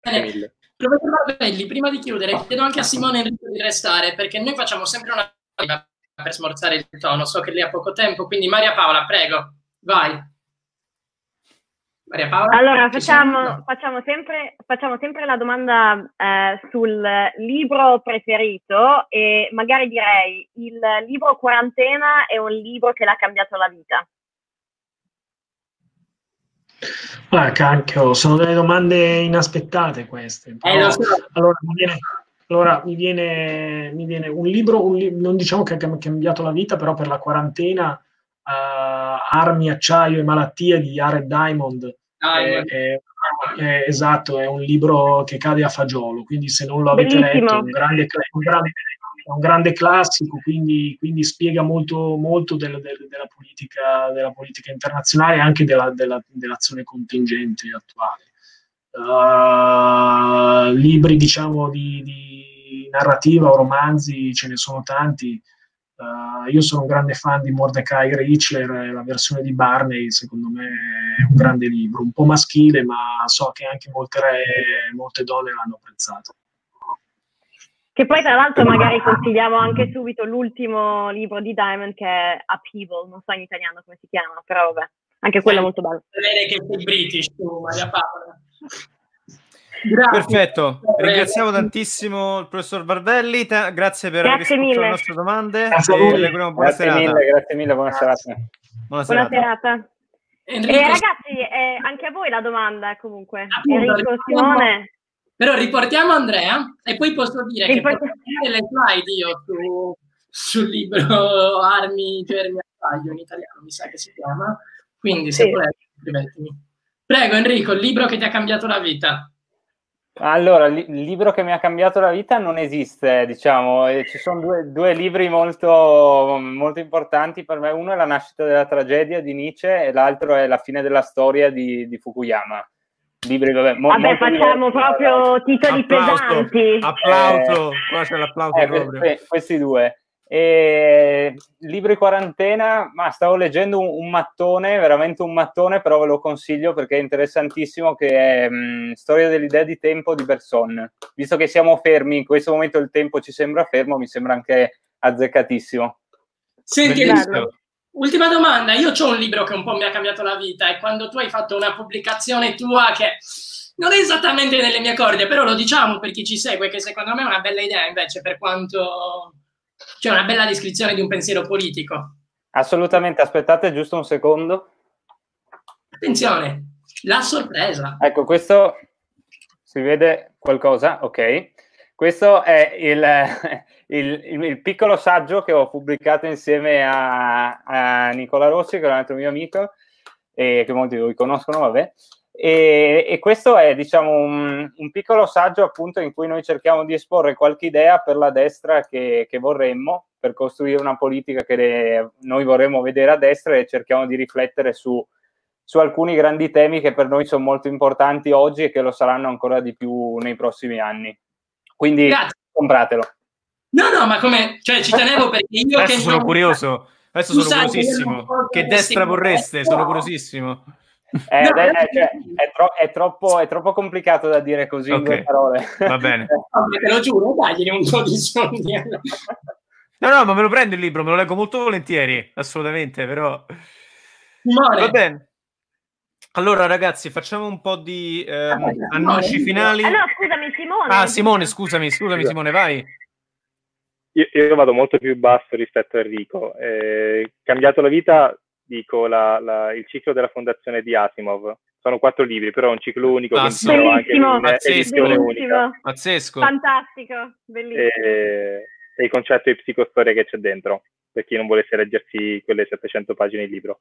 Bene, Professor Barbelli, prima di chiudere, chiedo anche a Simone Enrico di restare, perché noi facciamo sempre una per smorzare il tono. So che lei ha poco tempo, quindi Maria Paola, prego, vai.
Maria Paola? Allora, facciamo, facciamo, sempre, facciamo sempre la domanda eh, sul libro preferito e magari direi il libro Quarantena è un libro che l'ha cambiato la vita.
Ah, cacchio, sono delle domande inaspettate queste. Eh, Però, allora, mi viene, allora, mi viene, mi viene un libro, un li- non diciamo che ha cambiato la vita, però per la quarantena, uh, Armi, acciaio e malattie di Jared Diamond. Ah, è, è, è, esatto, è un libro che cade a fagiolo, quindi se non lo avete Bellissimo. letto, è un grande, un grande, è un grande classico, quindi, quindi spiega molto, molto del, del, della, politica, della, politica, internazionale e anche della, dell'azione contingente attuale. Uh, libri, diciamo, di, di, narrativa o romanzi ce ne sono tanti. Uh, io sono un grande fan di Mordecai Richler, la versione di Barney, secondo me è un grande libro, un po' maschile, ma so che anche molte, molte donne l'hanno apprezzato.
Che poi tra l'altro magari consigliamo anche subito l'ultimo libro di Diamond che è Upheaval, non so in italiano come si chiama, però vabbè, anche quello è molto bello.
Vedere che sei british tu, Maria Paola.
Grazie. Perfetto, ringraziamo tantissimo il professor Bardelli, T- grazie per aver risposto alle nostre domande.
Grazie, e buona grazie serata. mille, grazie mille, buona serata.
Buona serata. Buona serata. E ragazzi, eh, anche a voi la domanda comunque. Appunto, Enrico, Simone.
Però riportiamo Andrea e poi posso dire Riport- che posso le slide io su, sul libro Armi, Germi, Attaglio in italiano, mi sa che si chiama. Quindi se sì. volete scrivetemi. Prego Enrico, il libro che ti ha cambiato la vita.
Allora, il libro che mi ha cambiato la vita non esiste, diciamo, ci sono due, due, libri molto, molto importanti per me, uno è La nascita della tragedia di Nietzsche e l'altro è La fine della storia di, di Fukuyama
libri, vabbè, mo, vabbè facciamo libri. proprio titoli applauso, pesanti.
Applauso, eh, qua c'è l'applauso
eh, questi, questi due. E, libri quarantena, ma stavo leggendo un, un, mattone, veramente un mattone, però ve lo consiglio perché è interessantissimo, che è mh, Storia dell'idea di tempo di Berson. Visto che siamo fermi, in questo momento il tempo ci sembra fermo, mi sembra anche azzeccatissimo.
Senti, Ultima domanda, io ho un libro che un po' mi ha cambiato la vita e quando tu hai fatto una pubblicazione tua che non è esattamente nelle mie corde, però lo diciamo per chi ci segue, che secondo me è una bella idea invece per quanto c'è una bella descrizione di un pensiero politico.
Assolutamente, aspettate giusto un secondo.
Attenzione, la sorpresa.
Ecco, questo si vede qualcosa, ok. Questo è il, il, il, piccolo saggio che ho pubblicato insieme a, a, Nicola Rossi, che è un altro mio amico, e che molti di voi conoscono, vabbè. E, e questo è, diciamo, un, un, piccolo saggio appunto in cui noi cerchiamo di esporre qualche idea per la destra che, che vorremmo, per costruire una politica che le, noi vorremmo vedere a destra e cerchiamo di riflettere su, su alcuni grandi temi che per noi sono molto importanti oggi e che lo saranno ancora di più nei prossimi anni. Quindi Grazie. compratelo.
No, no, ma come, cioè ci tenevo perché io
Adesso sono non... curioso, adesso sono curiosissimo. Che destra vorreste? Sono curiosissimo.
Eh, no, è, è, cioè, è, tro- è, troppo, è, troppo, complicato da dire così okay. in due parole.
Va bene.
te lo giuro, dagli un po' di soldi.
No, no, ma me lo prendo il libro, me lo leggo molto volentieri, assolutamente, però... Mare. Va bene. Allora, ragazzi, facciamo un po' di ehm, annunci finali.
Ah, no, scusami, Simone.
Ah, Simone, scusami, scusami, Simone, vai.
Io, io, vado molto più basso rispetto a Enrico. Eh, cambiato la vita, dico la, la, il ciclo della fondazione di Asimov. Sono quattro libri, però è un ciclo unico.
Ah, bellissimo,
anche
pazzesco,
unica.
pazzesco.
Fantastico, bellissimo.
E, e il concetto di psicostoria che c'è dentro, per chi non volesse leggersi quelle 700 pagine di libro.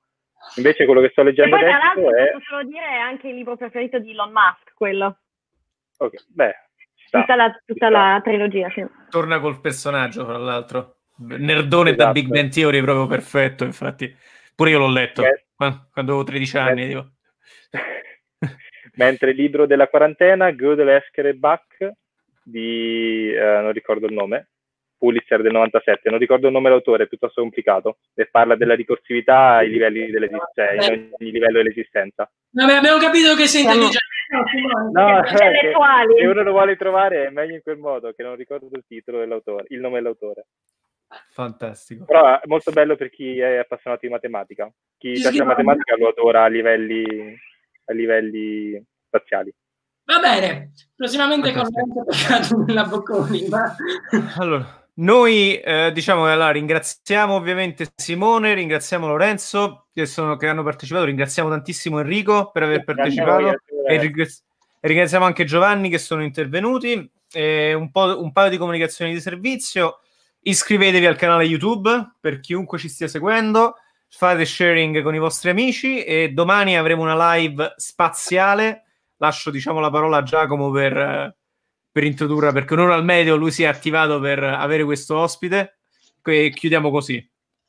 Invece quello che sto leggendo
e poi,
adesso
tra l'altro,
è...
posso solo dire, è anche il libro preferito di Elon Musk, quello.
Ok, beh,
tutta, la, tutta la, trilogia. Sì.
Torna col personaggio, fra l'altro. Nerdone esatto. da Big Bang Theory, proprio perfetto, infatti. Pure io l'ho letto Beh, quando, quando, avevo 13 anni. Dico.
Mentre il libro della quarantena, Good, Lesker e Buck, di... Eh, non ricordo il nome, Pulitzer del 97, non ricordo il nome dell'autore, è piuttosto complicato, e parla della ricorsividà ai livelli cioè in ogni livello dell'esistenza.
Vabbè, abbiamo capito che sei intelligente.
No, se uno lo vuole trovare è meglio in quel modo, che non ricordo il titolo dell'autore, il nome dell'autore.
Fantastico.
Però è molto bello per chi è appassionato di matematica. Chi piace sì, la matematica lo adora a livelli, a livelli spaziali.
Va bene, prossimamente con peccato nella Bocconi. Ma...
Allora, noi eh, diciamo allora, ringraziamo ovviamente Simone, ringraziamo Lorenzo che, sono, che, hanno partecipato, ringraziamo tantissimo Enrico per aver partecipato e, ringrazi- e, ringraziamo anche Giovanni che sono intervenuti. E un, po', un paio di comunicazioni di servizio. Iscrivetevi al canale YouTube per chiunque ci stia seguendo, fate sharing con i vostri amici e domani avremo una live spaziale. Lascio diciamo la parola a Giacomo per per introdurre, perché un'ora al medio lui si è attivato per avere questo ospite. E chiudiamo così.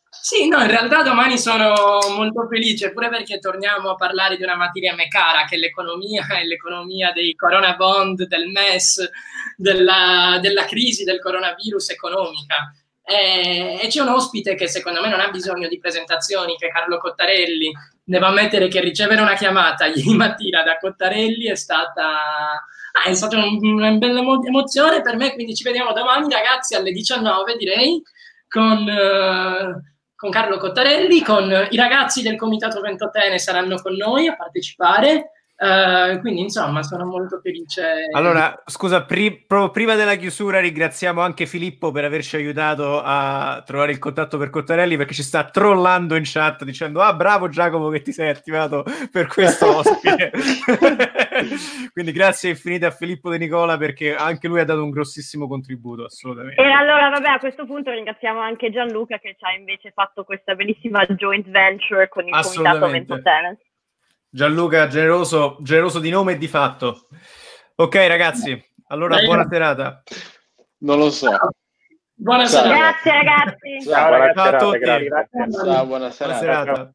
Sì, no, in realtà domani sono molto felice, pure perché torniamo a parlare di una materia me cara, che è l'economia, è l'economia dei corona bond, del MES, della, della crisi del coronavirus economica. E, e, c'è un ospite che secondo me non ha bisogno di presentazioni, che è Carlo Cottarelli. Devo ammettere che ricevere una chiamata ieri mattina da Cottarelli è stata Ah, è stata una bella emozione per me, quindi ci vediamo domani ragazzi alle 19 direi con, uh, con Carlo Cottarelli, con i ragazzi del Comitato Ventotene saranno con noi a partecipare. Uh, quindi insomma sono molto felice.
Allora, scusa, pri- proprio prima della chiusura ringraziamo anche Filippo per averci aiutato a trovare il contatto per Cottarelli perché ci sta trollando in chat dicendo ah bravo Giacomo che ti sei attivato per questo ospite. quindi grazie infinite a Filippo De Nicola perché anche lui ha dato un grossissimo contributo, assolutamente.
E allora vabbè a questo punto ringraziamo anche Gianluca che ci ha invece fatto questa bellissima joint venture con il Comitato Ventotene.
Gianluca, generoso, generoso di nome e di fatto. Ok, ragazzi, allora buona serata.
Non lo so.
Buona serata.
Grazie ragazzi.
Ciao,
Ciao a tutti.
Ciao, buona serata.
Buona serata.